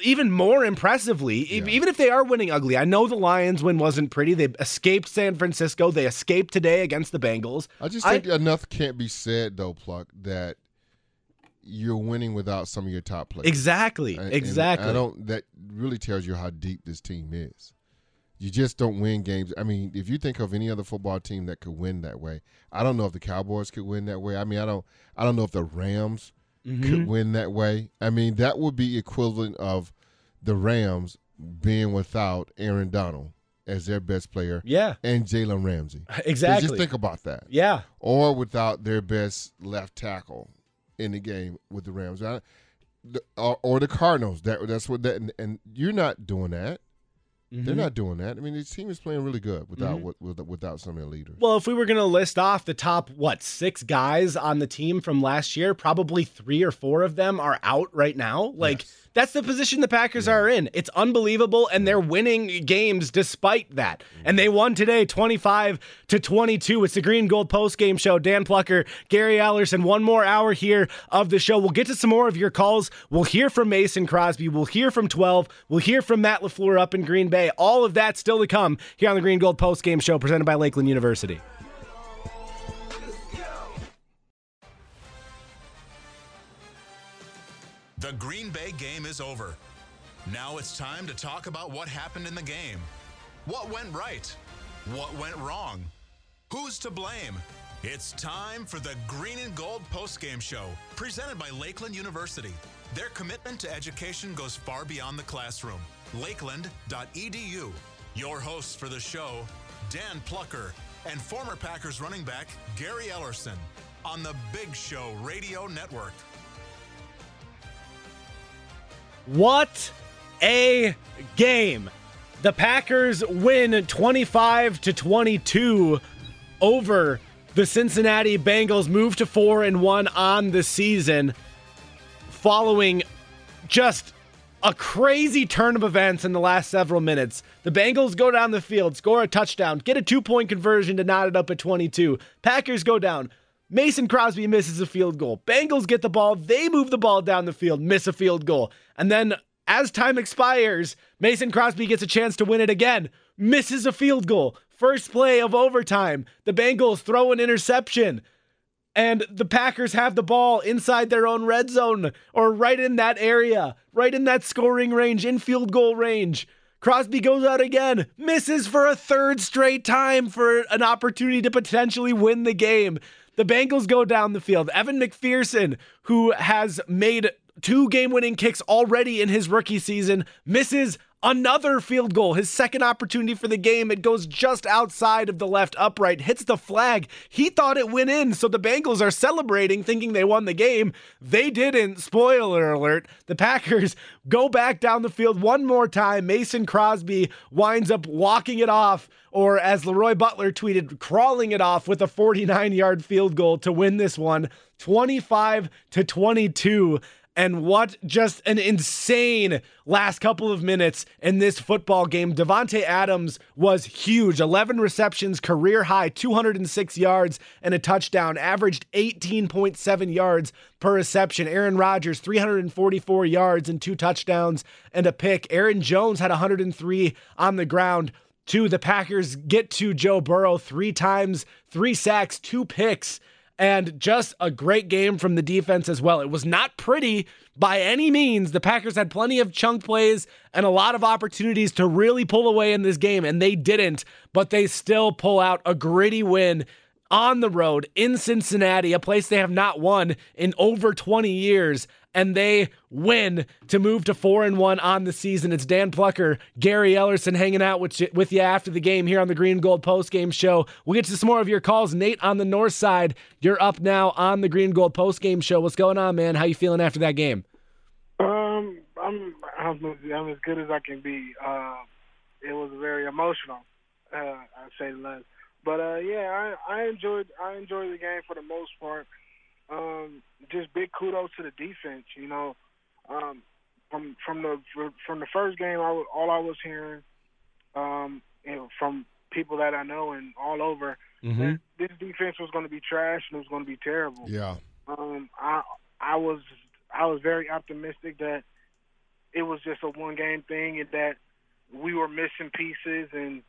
even more impressively. Yeah. Even if they are winning ugly, I know the Lions win wasn't pretty. They escaped San Francisco. They escaped today against the Bengals. I just think enough can't be said though, Pluck, that you're winning without some of your top players. exactly, And- and exactly. I don't. That really tells you how deep this team is. You just don't win games. I mean, if you think of any other football team that could win that way, I don't know if the Cowboys could win that way. I mean, I don't. I don't know if the Rams Mm-hmm. could win that way. I mean, that would be equivalent of the Rams being without Aaron Donald as their best player yeah, and Jalen Ramsey. So *laughs* exactly. just think about that yeah, or without their best left tackle in the game with the Rams, I- the- or, or the Cardinals. That that's what that and, and you're not doing that. They're Mhm. not doing that. I mean, this team is playing really good without with, with, without some of their leaders. Well, if we were going to list off the top, what, six guys on the team from last year, probably three or four of them are out right now. Like, Yes. That's the position the Packers are in. It's unbelievable, and they're winning games despite that. Mm-hmm. And they won today 25 to 22. It's the Green Gold Post Game Show. Dan Plucker, Gary Ellerson, one more hour here of the show. We'll get to some more of your calls. We'll hear from Mason Crosby. We'll hear from 12. We'll hear from Matt LaFleur up in Green Bay. All of that still to come here on the Green Gold Post Game Show presented by Lakeland University. The Green Bay game is over. Now it's time to talk about what happened in the game. What went right? What went wrong? Who's to blame? It's time for the Green and Gold postgame show, presented by Lakeland University. Their commitment to education goes far beyond the classroom. Lakeland.edu. Your hosts for the show, Dan Plucker and former Packers running back Gary Ellerson on the Big Show Radio Network. What a game. The Packers win 25 to 22 over the Cincinnati Bengals, move to 4 and 1 on the season following just a crazy turn of events in the last several minutes. The Bengals go down the field, score a touchdown, get a two-point conversion to knot it up at 22. Packers go down. Mason Crosby misses a field goal. Bengals get the ball. They move the ball down the field, miss a field goal. And then as time expires, Mason Crosby gets a chance to win it again, misses a field goal. First play of overtime, the Bengals throw an interception. And the Packers have the ball inside their own red zone or right in that area, right in that scoring range, in field goal range. Crosby goes out again, misses for a third straight time for an opportunity to potentially win the game. The Bengals go down the field. Evan McPherson, who has made two game winning kicks already in his rookie season, misses another field goal. His second opportunity for the game. It goes just outside of the left upright, hits the flag. He thought it went in, so the Bengals are celebrating, thinking they won the game. They didn't. Spoiler alert. The Packers *laughs* go back down the field one more time. Mason Crosby winds up walking it off. Or as LeRoy Butler tweeted, crawling it off with a 49 yard field goal to win this one 25 to 22. And what just an insane last couple of minutes in this football game. Davante Adams was huge. 11 receptions, career high, 206 yards and a touchdown, averaged 18.7 yards per reception. Aaron Rodgers, 344 yards and two touchdowns and a pick. Aaron Jones had 103 on the ground. Two, the Packers get to Joe Burrow three times, three sacks, two picks and just a great game from the defense as well. It was not pretty by any means. The Packers had plenty of chunk plays and a lot of opportunities to really pull away in this game, and they didn't, but they still pull out a gritty win on the road in Cincinnati, a place they have not won in over 20 years, and they win to move to 4 and 1 on the season. It's Dan Plucker, Gary Ellerson hanging out with you, with you after the game here on the Green Gold Post Game Show. We'll get to some more of your calls. Nate on the north side, you're up now on the Green Gold Post Game Show. What's going on, man? How you feeling after that game? Um, I'm I'm, I'm as good as I can be. Uh, it was very emotional. Uh, I say less. But uh, yeah, I, I enjoyed I enjoyed the game for the most part. Um, just big kudos to the defense. You know, um, from from the from the first game, I was, all I was hearing, um, you know, from people that I know and all over, Mm-hmm. this defense was going to be trash and it was going to be terrible. Yeah. Um, I I was I was very optimistic that it was just a one game thing and that we were missing pieces and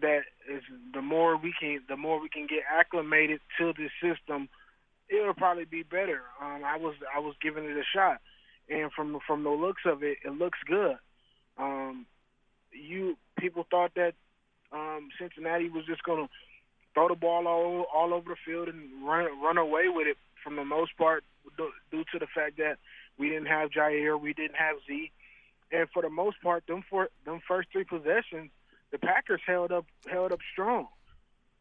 that is the more we can the more we can get acclimated to the system, it'll probably be better. Um, I was I was giving it a shot, and from from the looks of it, it looks good. Um, you people thought that um, Cincinnati was just to throw the ball all all over the field and run run away with it from the most part due- due to the fact that we didn't have Jaire, we didn't have Z, and for the most part, them for them first three possessions, the Packers held up held up strong.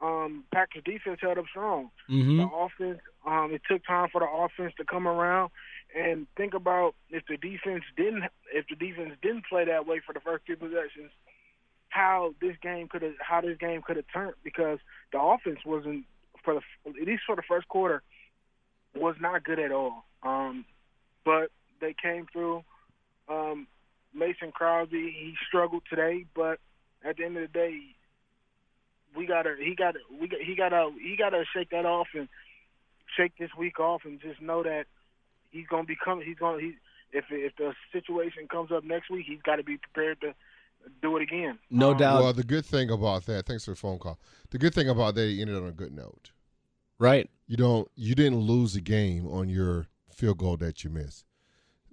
Um, Packers defense held up strong. Mhm. The offense, um, it took time for the offense to come around. And think about if the defense didn't if the defense didn't play that way for the first three possessions, how this game could have how this game could have turned because the offense wasn't for the at least for the first quarter was not good at all. Um, but they came through. Um, Mason Crosby he struggled today, but at the end of the day, we gotta he gotta we got he gotta he gotta shake that off and shake this week off and just know that he's gonna become he's gonna he if if the situation comes up next week he's got to be prepared to do it again. No um, doubt. Well, the good thing about that, thanks for the phone call. The good thing about that, you ended on a good note. Right. You don't, you didn't lose the game on your field goal that you missed.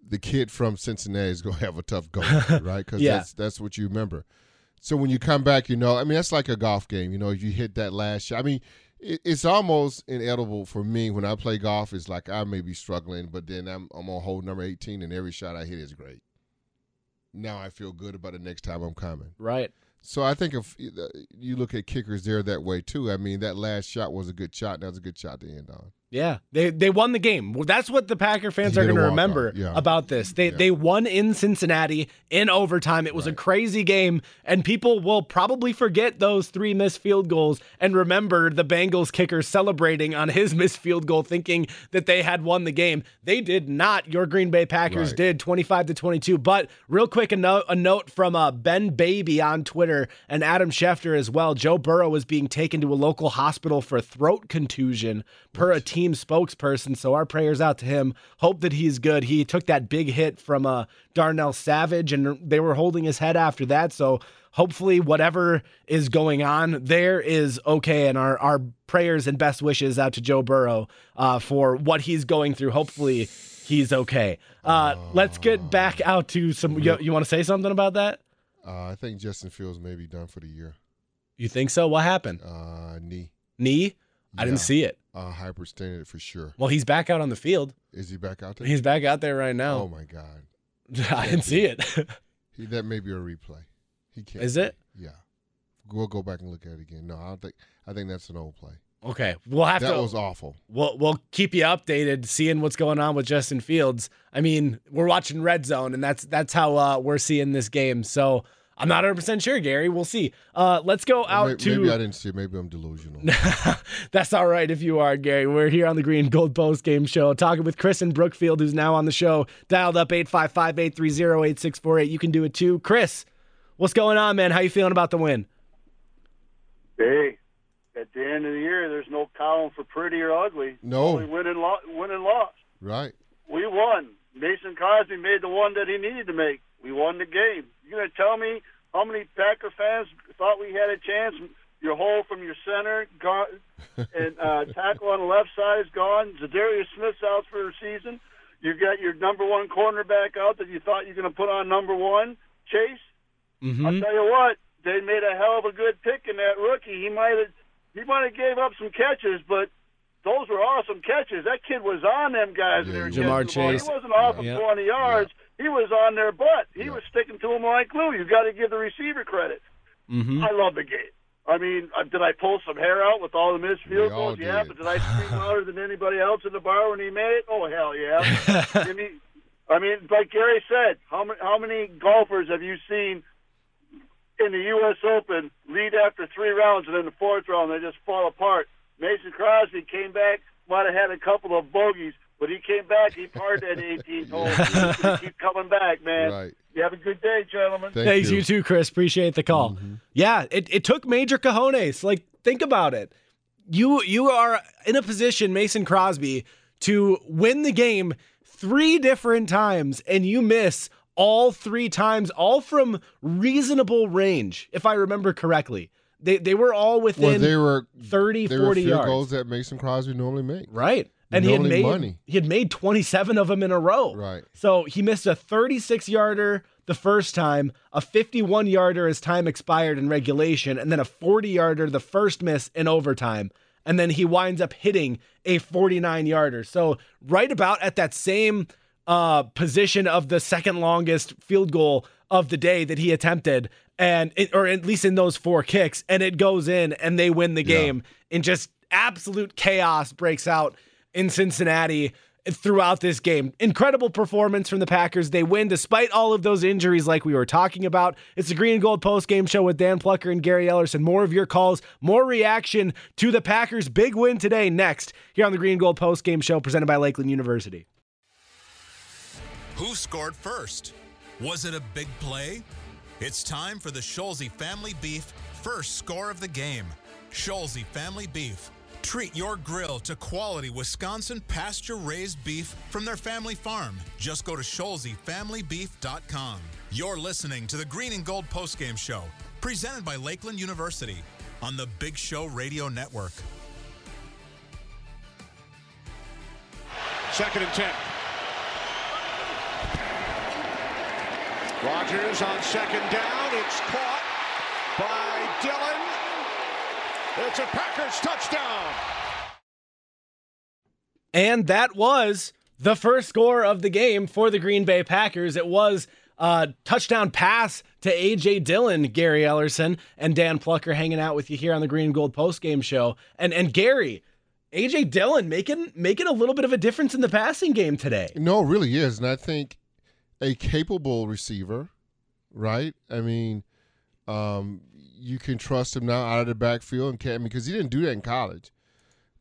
The kid from Cincinnati is going *laughs* to have a tough go, *laughs* right? Because Yeah. that's that's what you remember. So when you come back, you know, I mean, that's like a golf game. You know, you hit that last shot. I mean, it, it's almost inedible for me when I play golf. It's like I may be struggling, but then I'm I'm on hole number 18, and every shot I hit is great. Now I feel good about the next time I'm coming. Right. So I think if uh, you look at kickers, they're that way too. I mean, that last shot was a good shot. That was a good shot to end on. Yeah, they they won the game. Well, that's what the Packer fans He are going to remember yeah. about this. They they won in Cincinnati in overtime. It was a crazy game, and people will probably forget those three missed field goals and remember the Bengals kicker celebrating on his *laughs* missed field goal, thinking that they had won the game. They did not. Your Green Bay Packers Right. did, twenty five to twenty two. But real quick, a note a note from uh, Ben Baby on Twitter and Adam Schefter as well. Joe Burrow is being taken to a local hospital for throat contusion per a team spokesperson. So our prayers out to him. Hope that he's good. He took that big hit from uh, Darnell Savage, and they were holding his head after that. So hopefully, whatever is going on there is okay. And our our prayers and best wishes out to Joe Burrow uh, for what he's going through. Hopefully. He's okay. Uh, let's get back out to some. You, you want to say something about that? Uh, I think Justin Fields may be done for the year. You think so? What happened? Uh, knee. Knee? I didn't see it. Uh, hyperextended for sure. Well, he's back out on the field. Is he back out there? He's back out there right now. Oh my God. *laughs* I didn't see it. *laughs* He, that may be a replay. He can't. Is it? Yeah. We'll go back and look at it again. No, I don't think. I think that's an old play. Okay, we'll have that to. That was awful. We'll we'll keep you updated, seeing what's going on with Justin Fields. I mean, we're watching Red Zone, and that's that's how uh, we're seeing this game. So I'm not 100 percent sure, Gary. We'll see. Uh, let's go out may- to. Maybe I didn't see. Maybe I'm delusional. *laughs* That's all right if you are, Gary. We're here on the Green Gold Post Game Show talking with Chris and Brookfield, who's now on the show. Dialed up 855 830 8648. You can do it too. Chris, what's going on, man? How you feeling about the win? Hey, at the end of the year, there's no column for pretty or ugly. No. Only win and, lo- win and loss. right. We won. Mason Crosby made the one that he needed to make. We won the game. You gonna tell me how many Packer fans thought we had a chance? Your hole from your center gone, *laughs* and uh, tackle on the left side is gone. Za'Darius Smith's out for the season. You got your number one cornerback out that you thought you were going to put on number one, Chase. Mm-hmm. I'll tell you what, they made a hell of a good pick in that rookie. He might have he might have gave up some catches, but those were awesome catches. That kid was on them guys. were Ja'Marr catching the ball. Chase. He wasn't off of Yeah. 20 yards. He was on their butt. He was sticking to them like glue. You got to give the receiver credit. Mm-hmm. I love the game. I mean, uh, did I pull some hair out with all the missed field goals? Yeah, but did I scream *laughs* louder than anybody else in the bar when he made it? Oh hell yeah! *laughs* I mean, I mean, like Gary said, how many how many golfers have you seen in the U.S. Open lead after three rounds and in the fourth round they just fall apart? Mason Crosby came back, might have had a couple of bogeys, but he came back. He parred at 18 holes. *laughs* He keep coming back, man. Right. You have a good day, gentlemen. Thanks, you. too, Chris. Appreciate the call. Mm-hmm. Yeah, it, it took major cojones. Like, think about it. You you are in a position, Mason Crosby, to win the game three different times, and you miss all three times, all from reasonable range, if I remember correctly. They they were all within Well, they were 30, they were 40 field yards. goals that Mason Crosby normally makes. Right. And he had made money. he had made 27 of them in a row. Right. So he missed a 36 yarder the first time, a 51 yarder as time expired in regulation, and then a 40 yarder the first miss in overtime. And then he winds up hitting a 49 yarder. So right about at that same uh, position of the second longest field goal of the day that he attempted, and it, or at least in those four kicks, and it goes in, and they win the game. And just absolute chaos breaks out in Cincinnati throughout this game. Incredible performance from the Packers. They win despite all of those injuries, like we were talking about. It's the Green and Gold post game show with Dan Plucker and Gary Ellerson. More of your calls, more reaction to the Packers' big win today. Next, here on the Green and Gold post game show presented by Lakeland University. Who scored first? Was it a big play? It's time for the Scholze Family Beef first score of the game. Scholze Family Beef. Treat your grill to quality Wisconsin pasture raised beef from their family farm. Just go to ScholzeFamilyBeef.com. You're listening to the Green and Gold Postgame Show, presented by Lakeland University on the Big Show Radio Network. Second and 10. Rodgers on second down. It's caught by Dillon. It's a Packers touchdown. And that was the first score of the game for the Green Bay Packers. It was a touchdown pass to AJ Dillon, Gary Ellerson, and Dan Plucker hanging out with you here on the Green and Gold Post Game Show. And and Gary, AJ Dillon making making a little bit of a difference in the passing game today. No, it really is, and I think a capable receiver, right? I mean, um, you can trust him now out of the backfield and can because he didn't do that in college.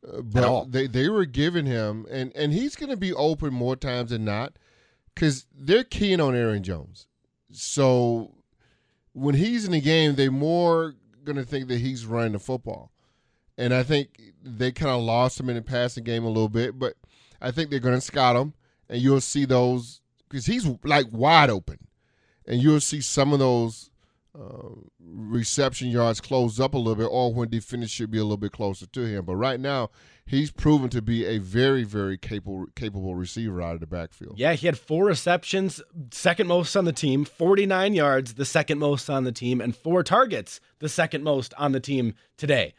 Uh, but they they were giving him, and and he's going to be open more times than not because they're keen on Aaron Jones. So when he's in the game, they're more going to think that he's running the football. And I think they kind of lost him in the passing game a little bit, but I think they're going to scout him, and you'll see those because he's like wide open, and you'll see some of those uh, reception yards close up a little bit, or when defenders should be a little bit closer to him. But right now, he's proven to be a very, very capable capable receiver out of the backfield. Yeah, he had four receptions, second most on the team, 49 yards, the second most on the team, and four targets, the second most on the team today.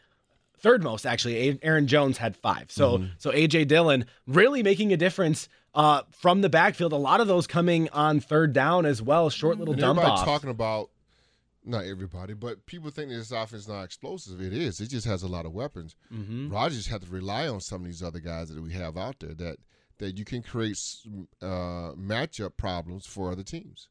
Third most actually. Aaron Jones had five. So mm-hmm. so AJ Dillon really making a difference uh, from the backfield. A lot of those coming on third down as well. Short little and dump off. talking about not everybody, but people think this offense is not explosive. It is. It just has a lot of weapons. Mm-hmm. Rodgers had to rely on some of these other guys that we have out there that that you can create uh, matchup problems for other teams.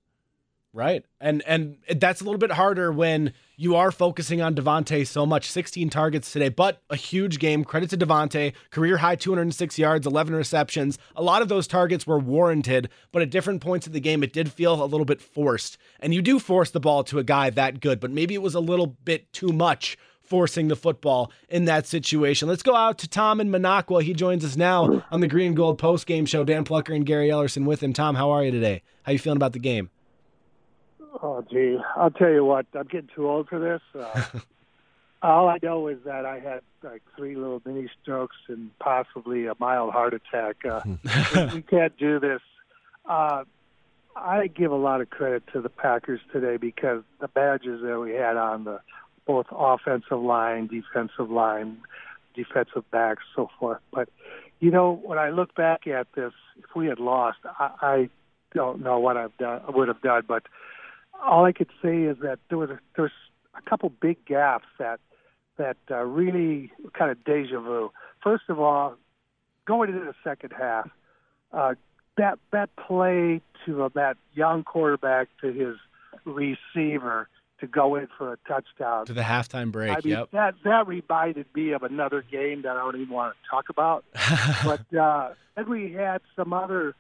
Right. And and that's a little bit harder when you are focusing on Davante so much. 16 targets today, but a huge game. Credit to Davante. Career high 206 yards, 11 receptions. A lot of those targets were warranted, but at different points of the game it did feel a little bit forced. And you do force the ball to a guy that good, but maybe it was a little bit too much forcing the football in that situation. Let's go out to Tom in Minocqua. He joins us now on the Green Gold post game show. Dan Plucker and Gary Ellerson with him. Tom, how are you today? How you feeling about the game? Oh, gee, I'll tell you what. I'm getting too old for this. Uh, *laughs* all I know is that I had like three little mini strokes and possibly a mild heart attack. Uh, *laughs* we, we can't do this. Uh, I give a lot of credit to the Packers today because the badges that we had on the both offensive line, defensive line, defensive backs, so forth. But you know, when I look back at this, if we had lost, I, I don't know what I've done, I would have done. But all I could say is that there was a, there was a couple big gaps that that uh, really kind of deja vu. First of all, going into the second half, uh, that that play to uh, that young quarterback to his receiver to go in for a touchdown to the halftime break. I mean, yep. that that reminded me of another game that I don't even want to talk about. *laughs* but uh, then we had some other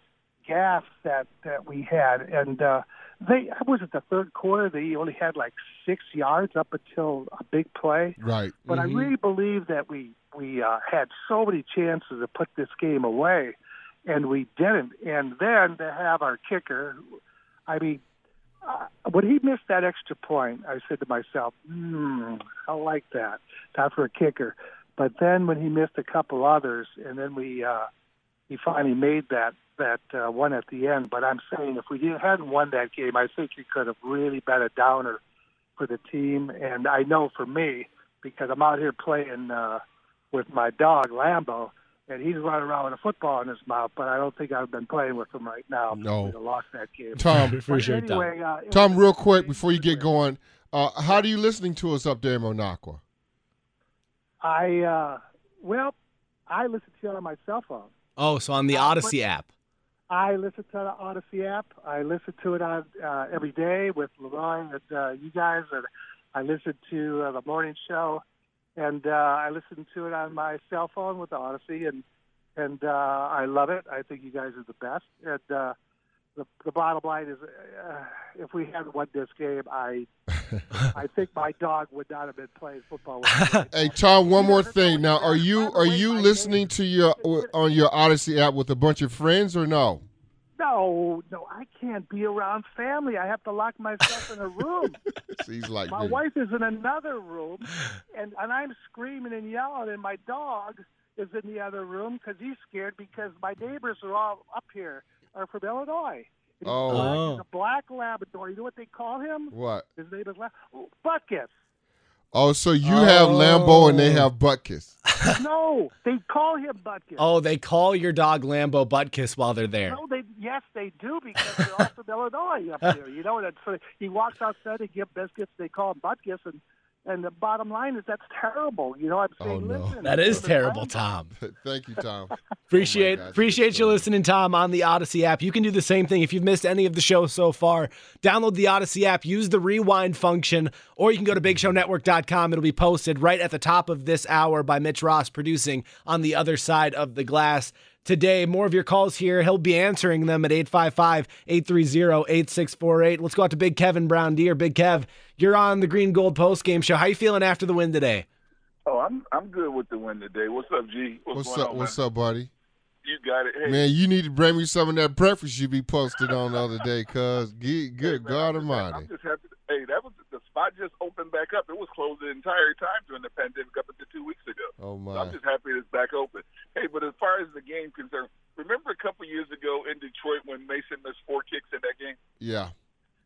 gaffes that that we had, and uh, they I was it the third quarter they only had like six yards up until a big play. Right. But mm-hmm. I really believe that we we uh, had so many chances to put this game away, and we didn't. And then to have our kicker, I mean, uh, when he missed that extra point, I said to myself, hmm, I like that. Not for a kicker. But then when he missed a couple others, and then we uh, he finally made that that uh, one at the end. But I'm saying if we hadn't won that game, I think it could have really been a downer for the team. And I know for me, because I'm out here playing uh, with my dog Lambo, and he's running around with a football in his mouth. But I don't think I've been playing with him right now. No, we'd lost that game. Tom, for sure, anyway, Tom. Uh, Tom, real quick before you get going, uh, how are you listening to us up there in Minocqua? I uh, well, I listen to you on my cell phone. Oh, so on the Audacy app. I listen to the Audacy app. I listen to it on uh, every day with LeRoy and uh, you guys, and I listen to uh, the morning show, and uh, I listen to it on my cell phone with the Audacy, and and uh, I love it. I think you guys are the best. And uh, the the bottom line is, uh, if we had won this game, I I think my dog would not have been playing football. *laughs* Hey Tom, one more thing. Now, are you are you listening to your on your Audacy app with a bunch of friends or no? No, no, I can't be around family. I have to lock myself in a room. *laughs* He's like my me. wife is in another room, and and I'm screaming and yelling, and my dog is in the other room because he's scared because my neighbors are all up here are from Illinois. And he's Oh. black. Oh. He's a black Labrador. You know what they call him? What? His name is La- oh, Buckus. Oh, so you have Lambo and they have Butkus. *laughs* no, they call him Buckus. Oh, they call your dog Lambo Buttkiss while they're there. No, they yes, they do because they're all *laughs* from Illinois up here. You know, and so he walks outside and give biscuits. They call them butkus, and and the bottom line is that's terrible. You know, I'm oh, saying, listen, That is terrible, Tom. *laughs* Thank you, Tom. *laughs* Oh, appreciate gosh, appreciate you listening, Tom, on the Audacy app. You can do the same thing if you've missed any of the show so far. Download the Audacy app, use the rewind function, or you can go to BigShowNetwork.com. It'll be posted right at the top of this hour by Mitch Ross, producing on the other side of the glass. Today, more of your calls here. He'll be answering them at 855 830 8648. Let's go out to Big Kevin Brown Deer. Big Kev, you're on the Green Gold Post Game Show. How you feeling after the win today? Oh, I'm I'm good with the win today. What's up, G? What's, What's going up? on, What's man? up, buddy? You got it. Hey, Man, you need to bring me some of that breakfast you be posted on the other day, cuz. Good, good God I'm Almighty. just happy. Hey, that was the spot just opened back up. It was closed the entire time during the pandemic up until two weeks ago. Oh So my. I'm just happy it's back open. Hey, but as far as the game concerned, remember a couple years ago in Detroit when Mason missed four kicks in that game, Yeah.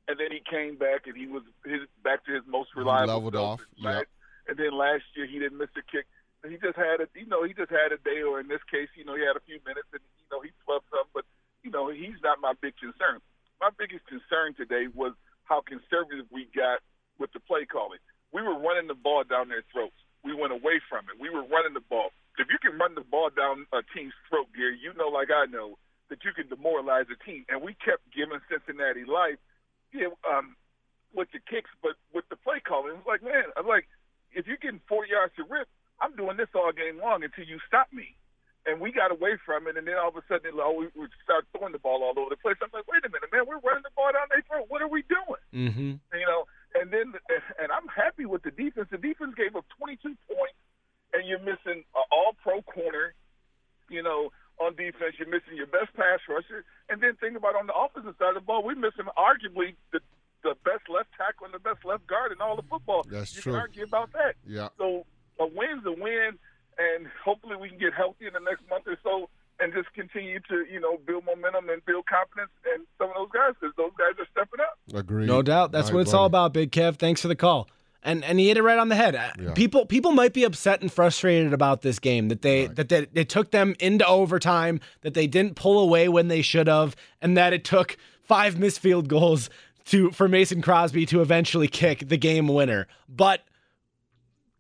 And then he came back and he was his back to his most reliable. He leveled off. right? And then last year he didn't miss a kick. He just had a, you know, he just had a day, or in this case, you know, he had a few minutes, and you know, he flubbed some. But you know, he's not my big concern. My biggest concern today was how conservative we got with the play calling. We were running the ball down their throats. We went away from it. We were running the ball. If you can run the ball down a team's throat, Gary, you know, like I know, that you can demoralize a team. And we kept giving Cincinnati life. Yeah, um, with the kicks, but with the play calling, it's like, man, I'm like, if you're getting four yards to rip, I'm doing this all game long until you stop me. And we got away from it, and then all of a sudden, it, oh, we, we start throwing the ball all over the place. I'm like, wait a minute, man, we're running the ball down their throat. What are we doing? Mm-hmm. You know, and then, and I'm happy with the defense. The defense gave up 22 points, and you're missing an all-pro corner. You know, on defense, you're missing your best pass rusher, and then think about on the offensive side of the ball, we're missing arguably the the best left tackle and the best left guard in all of football. That's you true. can argue about that. Yeah. So a win's a win, and hopefully we can get healthy in the next month or so, and just continue to you know build momentum and build confidence in some of those guys because those guys are stepping up. Agreed. No doubt. That's All what right, it's all about, Big Kev. Thanks for the call. And and he hit it right on the head. Uh, Yeah. People people might be upset and frustrated about this game that they that they, it took them into overtime, that they didn't pull away when they should have, and that it took five missed field goals to for Mason Crosby to eventually kick the game winner. But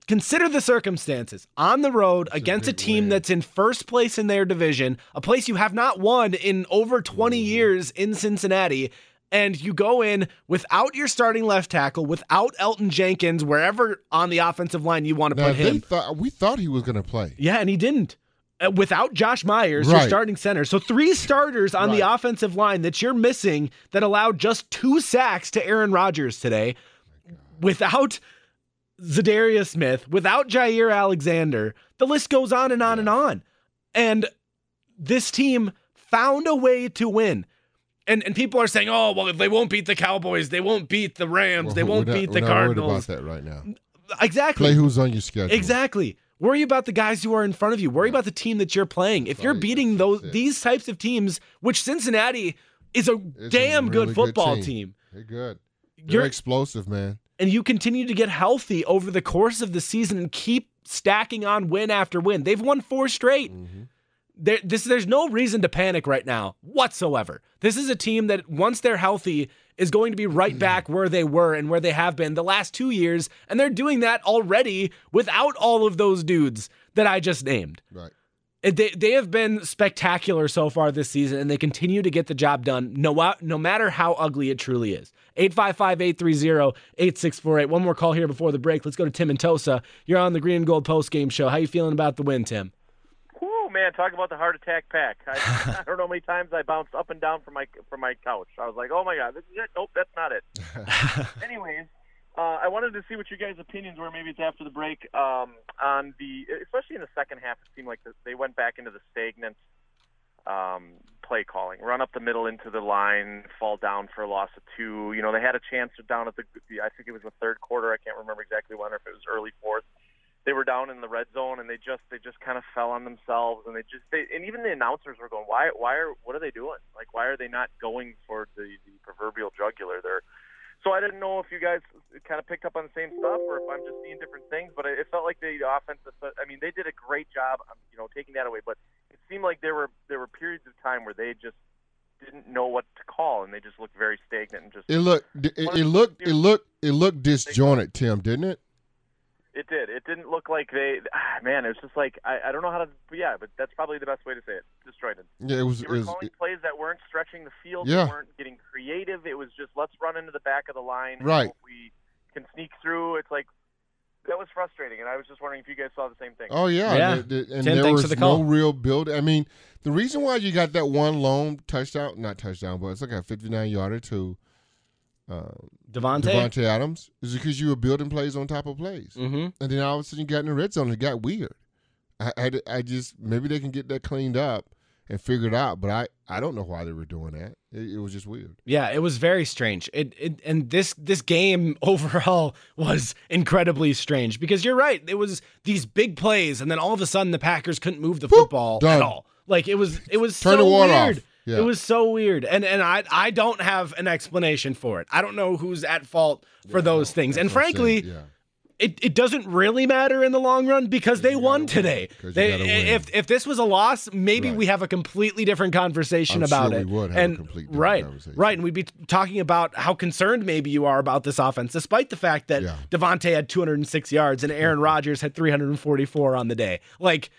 consider the circumstances on the road against a team that's in first place in their division, a place you have not won in over 20 Mm-hmm. years in Cincinnati. And you go in without your starting left tackle, without Elgton Jenkins, wherever on the offensive line you want to Now, put him. thought we thought he was going to play. Yeah, and he didn't. Uh, without Josh Myers, your starting center. So three starters on the offensive line that you're missing that allowed just two sacks to Aaron Rodgers today. Without Za'Darius Smith, without Jaire Alexander, the list goes on and on and on. And this team found a way to win. And and people are saying, "Oh, well, they won't beat the Cowboys, they won't beat the Rams, they won't not- beat the not worried Cardinals." about that right now. Exactly. Play who's on your schedule. Exactly. Worry about the guys who are in front of you. Worry about the team that you're playing. If you're beating those these types of teams, which Cincinnati is a It's a damn really good football team. team. They're good. They're You're- explosive, man. and you continue to get healthy over the course of the season and keep stacking on win after win. They've won four straight. Mm-hmm. There, this, there's no reason to panic right now whatsoever. This is a team that once they're healthy is going to be right mm. back where they were and where they have been the last two years, and they're doing that already without all of those dudes that I just named. Right. They, they have been spectacular so far this season, and they continue to get the job done, no, uh, no matter how ugly it truly is. 855 830 8648. One more call here before the break. Let's go to Tim and Tosa. You're on the Green and Gold post game show. How you feeling about the win, Tim? Man, talk about the heart attack pack. I, *laughs* I don't know how many times I bounced up and down from my from my couch. I was like, oh my god, this is it. Nope, that's not it. *laughs* Anyways, uh, I wanted to see what your guys' opinions were. Maybe it's after the break um, on the, especially in the second half. It seemed like the, they went back into the stagnant um, play calling, run up the middle into the line, fall down for a loss of two. You know, they had a chance down at the, the I think it was the third quarter. I can't remember exactly when, or if it was early fourth. They were down in the red zone, and they just they just kind of fell on themselves, and they just they and even the announcers were going, why why are what are they doing? Like why are they not going for the the proverbial jugular? They're so I didn't know if you guys kind of picked up on the same stuff or if I'm just seeing different things. But it felt like the offense. I mean, they did a great job, um, you know, taking that away. But it seemed like there were there were periods of time where they just didn't know what to call, and they just looked very stagnant and just. It looked it, it looked it looked it looked disjointed, Tim, didn't it? It did. It didn't look like they. Ah, man, it was just like I, I don't know how to. Yeah, but that's probably the best way to say it. Disjointed. Yeah, it was. They It were was calling plays that weren't stretching the field. Yeah. They weren't getting creative. It was just let's run into the back of the line. Right. we can sneak through. It's like that was frustrating, and I was just wondering if you guys saw the same thing. Oh yeah, Yeah. And, the- and Tim, there was the no real build. I mean, the reason why you got that one lone touchdown, not touchdown, but it's like a fifty-nine yarder to uh, Davante? Davante Adams, is because you were building plays on top of plays, mm-hmm. and then all of a sudden you got in the red zone and it got weird. I, I, I just maybe they can get that cleaned up and figured out, but I, I don't know why they were doing that. It, it was just weird. Yeah, it was very strange. It, it and this this game *laughs* overall was incredibly strange because you're right. It was these big plays, and then all of a sudden the Packers couldn't move the football done. at all. Like it was it was Turn so the water weird. off. Yeah. It was so weird, and and I I don't have an explanation for it. I don't know who's at fault for those things, and That's what I'm frankly. yeah. It, it doesn't really matter in the long run because they won today. They, if if this was a loss, maybe we have a completely different conversation I'm about sure it. we would have a and complete different right, conversation. right, and we'd be talking about how concerned maybe you are about this offense, despite the fact that Davante had 206 yards and Aaron mm-hmm. Rodgers had 344 on the day. Like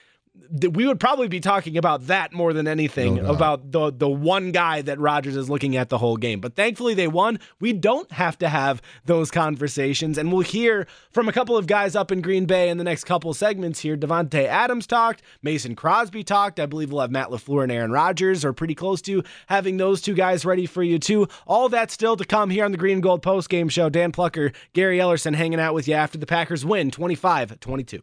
th- we would probably be talking about that more than anything No about the the one guy that Rodgers is looking at the whole game. But thankfully they won. We don't have to have those conversations, and we'll hear from a couple of guys up in Green Bay in the next couple segments here. Davante Adams talked, Mason Crosby talked. I believe we'll have Matt LaFleur and Aaron Rodgers, or pretty close to having those two guys ready for you too. All that still to come here on the Green and Gold Post Game Show. Dan Plucker, Gary Ellerson hanging out with you after the Packers win 25-22.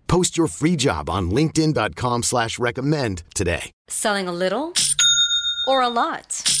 Post your free job on linkedin.com slash recommend today. Selling a little or a lot?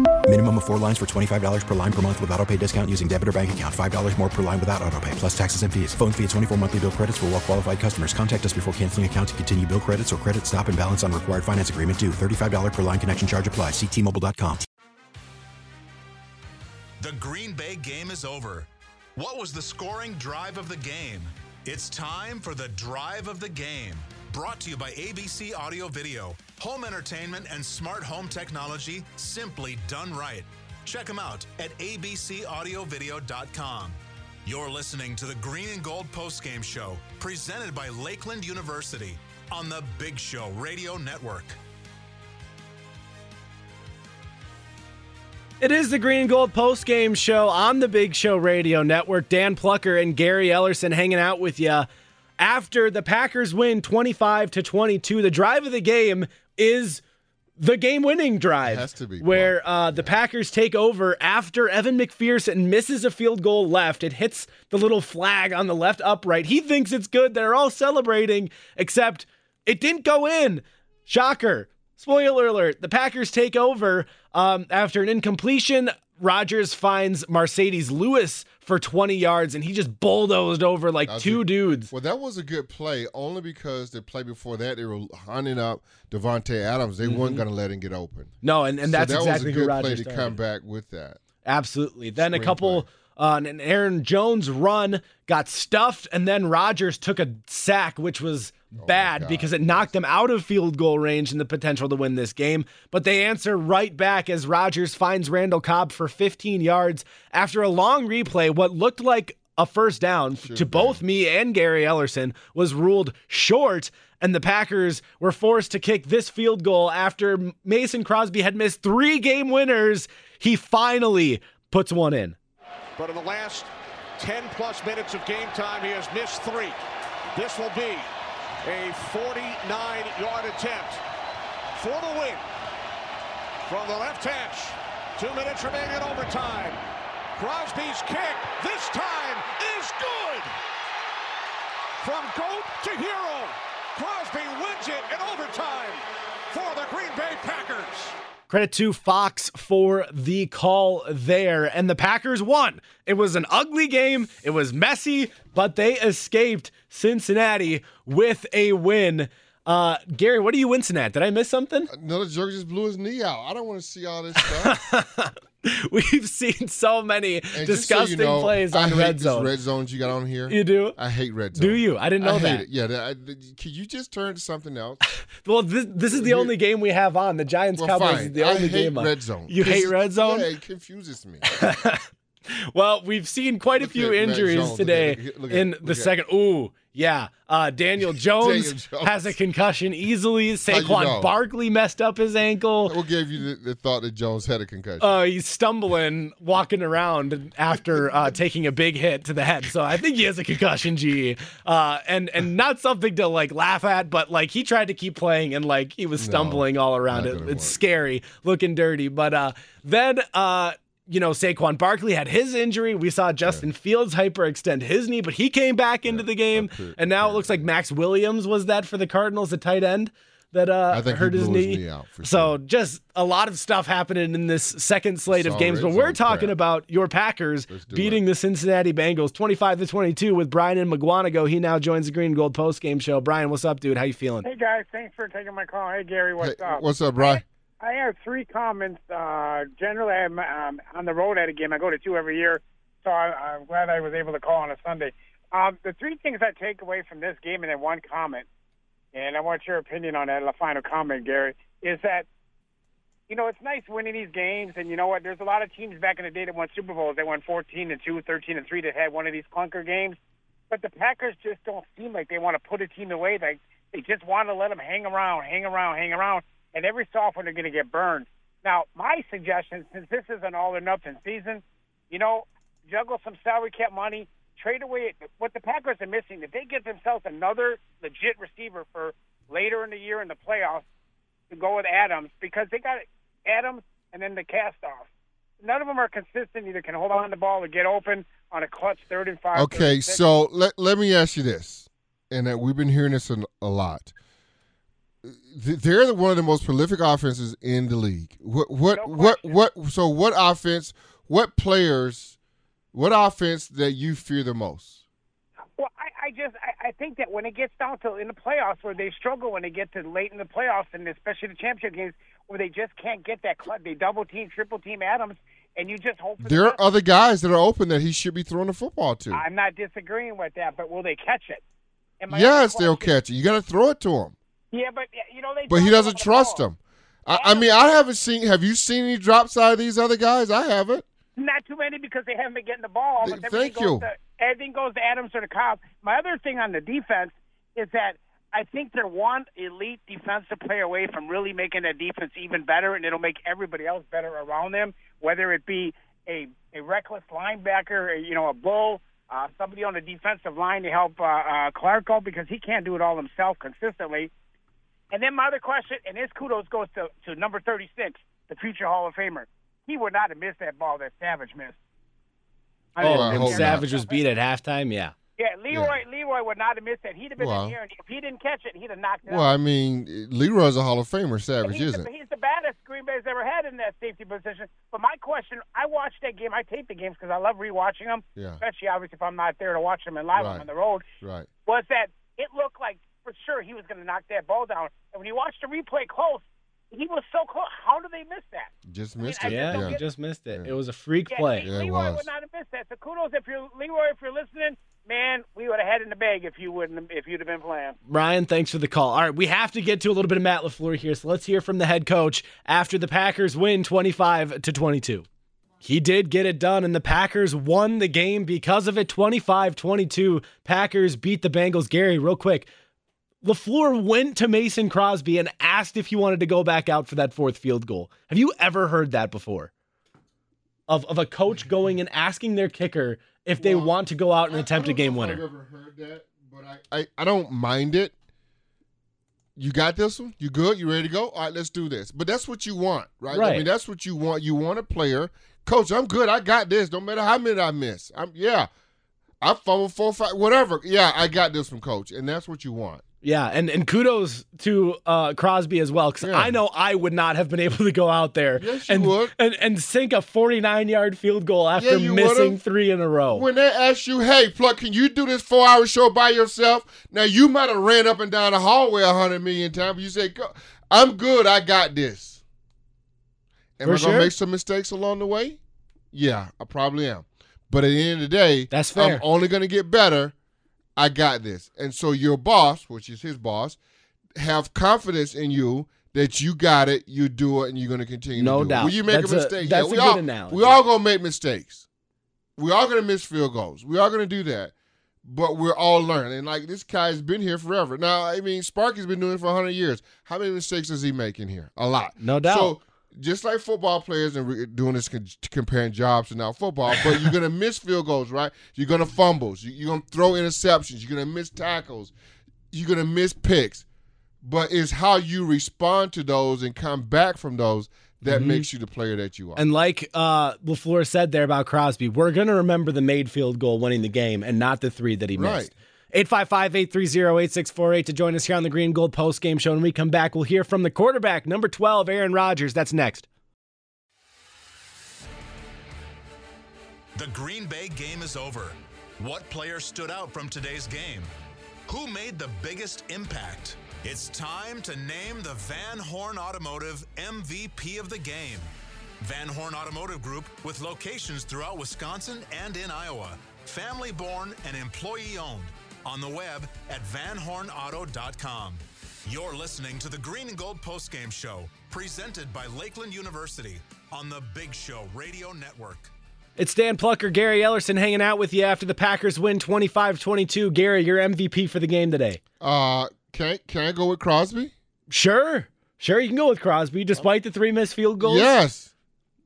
Minimum of four lines for $25 per line per month with auto pay discount using debit or bank account. $5 more per line without auto pay, plus taxes and fees. Phone fee at 24 monthly bill credits for well qualified customers. Contact us before canceling account to continue bill credits or credit stop and balance on required finance agreement due. $35 per line connection charge applies. Ctmobile.com. The Green Bay game is over. What was the scoring drive of the game? It's time for the drive of the game. Brought to you by ABC Audio Video, home entertainment and smart home technology simply done right. Check them out at abcaudiovideo.com. You're listening to the Green and Gold Postgame Show, presented by Lakeland University on the Big Show Radio Network. It is the Green and Gold post game show on the Big Show Radio Network. Dan Plucker and Gary Ellerson hanging out with you after the Packers win 25 to 22, the drive of the game is the game-winning drive. has to be, where uh, the Packers take over after Evan McPherson misses a field goal left. It hits the little flag on the left upright. He thinks it's good. They're all celebrating, except it didn't go in. Shocker. Spoiler alert. The Packers take over um, after an incompletion. Rodgers finds Marcedes Lewis for 20 yards, and he just bulldozed over like two a- dudes. Well, that was a good play, only because the play before that they were hunting up Davante Adams. They weren't Mhm. going to let him get open. No, and, and So that's that exactly was a who good Rodgers play to started. come back with that. Absolutely. Then a couple, uh, an Aaron Jones run got stuffed, and then Rodgers took a sack, which was bad because it knocked them out of field goal range and the potential to win this game. But they answer right back as Rodgers finds Randall Cobb for 15 yards after a long replay. What looked like a first down to both me and Gary Ellerson was ruled short. And the Packers were forced to kick this field goal after Mason Crosby had missed three game winners. He finally puts one in. But in the last 10 plus minutes of game time, he has missed three. This will be a 49 yard attempt for the win from the left hash. Two minutes remaining in overtime. Crosby's kick this time is good. From GOAT to hero, Crosby wins it in overtime for the Green Bay Packers. Credit to Fox for the call there. And the Packers won. It was an ugly game. It was messy, but they escaped Cincinnati with a win. Uh, Gary, what are you wincing at? Did I miss something? Another jerk just blew his knee out. I don't want to see all this stuff. *laughs* *laughs* We've seen so many And just so disgusting you know, plays I on red zone. red zones you got on here. You do? I hate red zone. Do you? I didn't know I hate that. It. Yeah, I, can you just turn to something else? *laughs* Well, this, this is the only game we have on. The Giants Well, Cowboys fine. is the I only hate game on. red zone. You hate red zone? Yeah, it confuses me. *laughs* Well, we've seen quite a few injuries today look at- look at- in the second. Ooh, yeah. Uh, Daniel *laughs* Jones, Daniel Jones. has a concussion easily. you Saquon know? Barkley messed up his ankle. What gave you the, the thought that Jones had a concussion? Uh, he's stumbling, walking around after uh, taking a big hit to the head. So I think he has a concussion, G. Uh, and and *laughs* not something to like laugh at, but like he tried to keep playing and like he was stumbling all around it. It's scary, looking dirty. But uh, then uh, you know Saquon Barkley had his injury. We saw Justin Fields hyperextend his knee, but he came back into the game, and now it looks like Maxx Williams was that for the Cardinals, the tight end. That uh, I think he hurt his blew his knee. knee out, for so just a lot of stuff happening in this second slate of games. But we're talking crap. about your Packers do beating the Cincinnati Bengals 25 to 22 with Brian and Mukwonago. He now joins the Green and Gold post game show. Brian, what's up, dude? How you feeling? Hey guys, thanks for taking my call. Hey Gary, what's Hey, up? what's up, Brian? I have three comments. Uh, generally, I'm um, on the road at a game. I go to two every year, so I, I'm glad I was able to call on a Sunday. Um, the three things I take away from this game, and then one comment, and I want your opinion on that. The final comment, Gary, is that you know it's nice winning these games, and you know what? There's a lot of teams back in the day that won Super Bowls. They won 14 and two, 13 and three. That had one of these clunker games, but the Packers just don't seem like they want to put a team away. Like they just want to let them hang around, hang around, hang around, and every so often they're going to get burned. Now, my suggestion, since this is an all or nothing season, you know, juggle some salary cap money, trade away what the Packers are missing. If they get themselves another legit receiver for later in the year in the playoffs, to go with Adams because they got Adams and then the cast off. None of them are consistent. Either can hold on to the ball or get open on a clutch third and five. Okay, so let, let me ask you this, and we've been hearing this a lot. Th- They're the- one of the most prolific offenses in the league. What what what what? So what offense? What players? What offense that you fear the most? Well, I, I just I, I think that when it gets down to in the playoffs where they struggle when they get to late in the playoffs and especially the championship games where they just can't get that clutch, they double team, triple team Adams, and you just hope for the There best. are other guys that are open that he should be throwing the football to. I'm not disagreeing with that, but will they catch it? Yes, they'll catch it. You got to throw it to him, Yeah, but you know they. but he doesn't the trust them. I, I mean, I haven't seen. Have you seen any drops out of these other guys? I haven't. Not too many because they haven't been getting the ball. Everything thank you. To, everything goes to Adams or to Cobb. My other thing on the defense is that I think they're one elite defensive player away from really making that defense even better, and it'll make everybody else better around them. Whether it be a a reckless linebacker, a, you know, a bull, uh, somebody on the defensive line to help uh, uh, Clarko because he can't do it all himself consistently. And then my other question, and this kudos goes to, to number 36, the future Hall of Famer. He would not have missed that ball that Savage missed. Oh, I Oh, mean, and yeah, Savage was beat at halftime. Yeah. Yeah, LeRoy LeRoy would not have missed that. He'd have been Well. in here, and if he didn't catch it, he'd have knocked it Well, out. I mean, LeRoy's a Hall of Famer. Savage he's, isn't. the, he's the baddest Green Bay's ever had in that safety position. But my question, I watched that game. I tape the games because I love rewatching them, Yeah. especially obviously if I'm not there to watch them in live. Right. on the road. Right. Was that it looked like for sure he was going to knock that ball down, and when you watch the replay close, he was so close. How did they miss that? Just I mean, missed I it. just don't Yeah, just missed it. It was a freak Yeah, play. Le- LeRoy would not have missed that. So kudos if you're LeRoy, if you're listening, man, we would have had in the bag if you wouldn't if you'd have been playing. Ryan, thanks for the call. All right, we have to get to a little bit of Matt LaFleur here, so let's hear from the head coach after the Packers win 25 to 22. He did get it done, and the Packers won the game because of it 25 22. Packers beat the Bengals. Gary, real quick. LaFleur went to Mason Crosby and asked if he wanted to go back out for that fourth field goal. Have you ever heard that before? Of, of a coach going and asking their kicker if they want to go out and attempt a game winner. I've ever heard that, but I, I, I don't mind it. You got this one? You good? You ready to go? All right, let's do this. But that's what you want, right? I mean, that's what you want. You want a player, coach. I'm good. I got this. No matter how many I miss. I'm yeah. I fumbled four, five, whatever. Yeah, I got this from coach, and that's what you want. Yeah, and, and kudos to uh, Crosby as well, because Yeah. I know I would not have been able to go out there Yes, and, and and sink a 49 yard field goal after you missing would've. three in a row. When they ask you, hey, Pluck, can you do this four hour show by yourself? Now, you might have ran up and down the hallway a hundred million times, but you say, I'm good. I got this. Am For I going sure. to make some mistakes along the way? Yeah, I probably am. But at the end of the day, That's fair. I'm only going to get better. I got this. And so your boss, which is his boss, have confidence in you that you got it, you do it, and you're going to continue No to do doubt. it. When you make That's a a- mistake, that's yeah, we a good all, analogy. We all going to make mistakes. We all going to miss field goals. We all going to do that. But we're all learning. And like this guy's been here forever. Now, I mean, Sparky's been doing it for 100 years. How many mistakes does he make in here? A lot. No doubt. So, just like football players and doing this con- comparing jobs to now football, but you're gonna miss field goals, right? You're gonna fumbles. You- You're gonna throw interceptions. You're gonna miss tackles. You're gonna miss picks. But it's how you respond to those and come back from those that Mhm. makes you the player that you are. And like uh, LaFleur said there about Crosby, we're going to remember the made field goal winning the game and not the three that he Right. missed. 855 830 8648 to join us here on the Green Gold Post Game Show. When we come back, we'll hear from the quarterback, number 12, Aaron Rodgers. That's next. The Green Bay game is over. What player stood out from today's game? Who made the biggest impact? It's time to name the Van Horn Automotive MVP of the game. Van Horn Automotive Group, with locations throughout Wisconsin and in Iowa. Family born and employee owned. On the web at vanhornauto.com. You're listening to the Green and Gold Postgame Show, presented by Lakeland University on the Big Show Radio Network. It's Dan Plucker, Gary Ellerson hanging out with you after the Packers win 25 22. Gary, your MVP for the game today. Uh, can I, can I go with Crosby? Sure. Sure, you can go with Crosby despite the three missed field goals. Yes.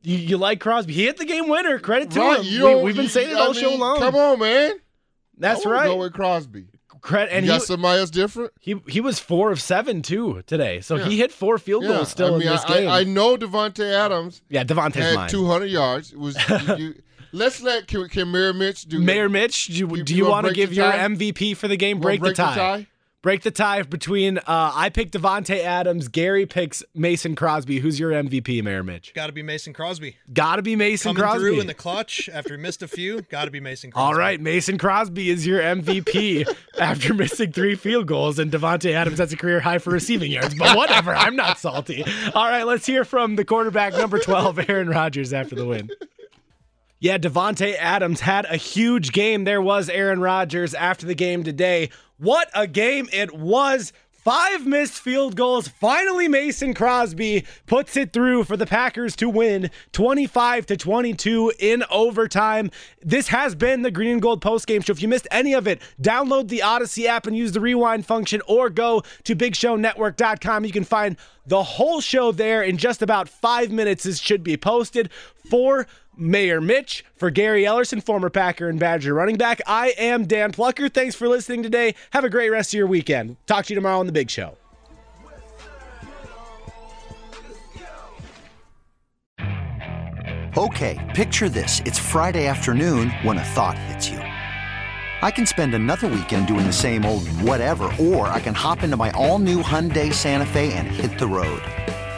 You, you like Crosby. He hit the game winner. Credit to Right, him. you don't- we, have been you- saying it I all show mean, long. Come on, man. That's right. Go with Crosby. Credit, and you he, got somebody else different? he he was four of seven too today. So Yeah. he hit four field Yeah, goals still I mean, in this I, game. I, I know Davante Adams. Yeah, Davante had 200 yards. It was you, you- let's let can, can Mayor Mitch do Mayor Mitch, do you, You- do you you wanna want to break give your? MVP for the game? Break, wanna the, tie. tie? Break the tie between. Uh, I picked Davante Adams. Gary picks Mason Crosby. Who's your MVP, Mayor Mitch? Got to be Mason Crosby. Got to be Mason Coming Crosby. through in the clutch after he missed a few. Got to be Mason Crosby. All right, Mason Crosby is your MVP *laughs* after missing three field goals, and Davante Adams has a career high for receiving yards. But whatever, I'm not salty. All right, let's hear from the quarterback, number 12, Aaron Rodgers, after the win. Yeah, Davante Adams had a huge game. There was Aaron Rodgers after the game today. What a game it was. Five missed field goals. Finally, Mason Crosby puts it through for the Packers to win 25 to 22 in overtime. This has been the Green and Gold postgame show. If you missed any of it, download the Audacy app and use the rewind function or go to bigshownetwork.com. You can find the whole show there in just about five minutes. This should be posted for Mayor Mitch, for Gary Ellerson, former Packer and Badger running back. I am Dan Plucker. Thanks for listening today. Have a great rest of your weekend. Talk to you tomorrow on The Big Show. Okay, picture this. It's Friday afternoon when a thought hits you. I can spend another weekend doing the same old whatever, or I can hop into my all new Hyundai Santa Fe and hit the road.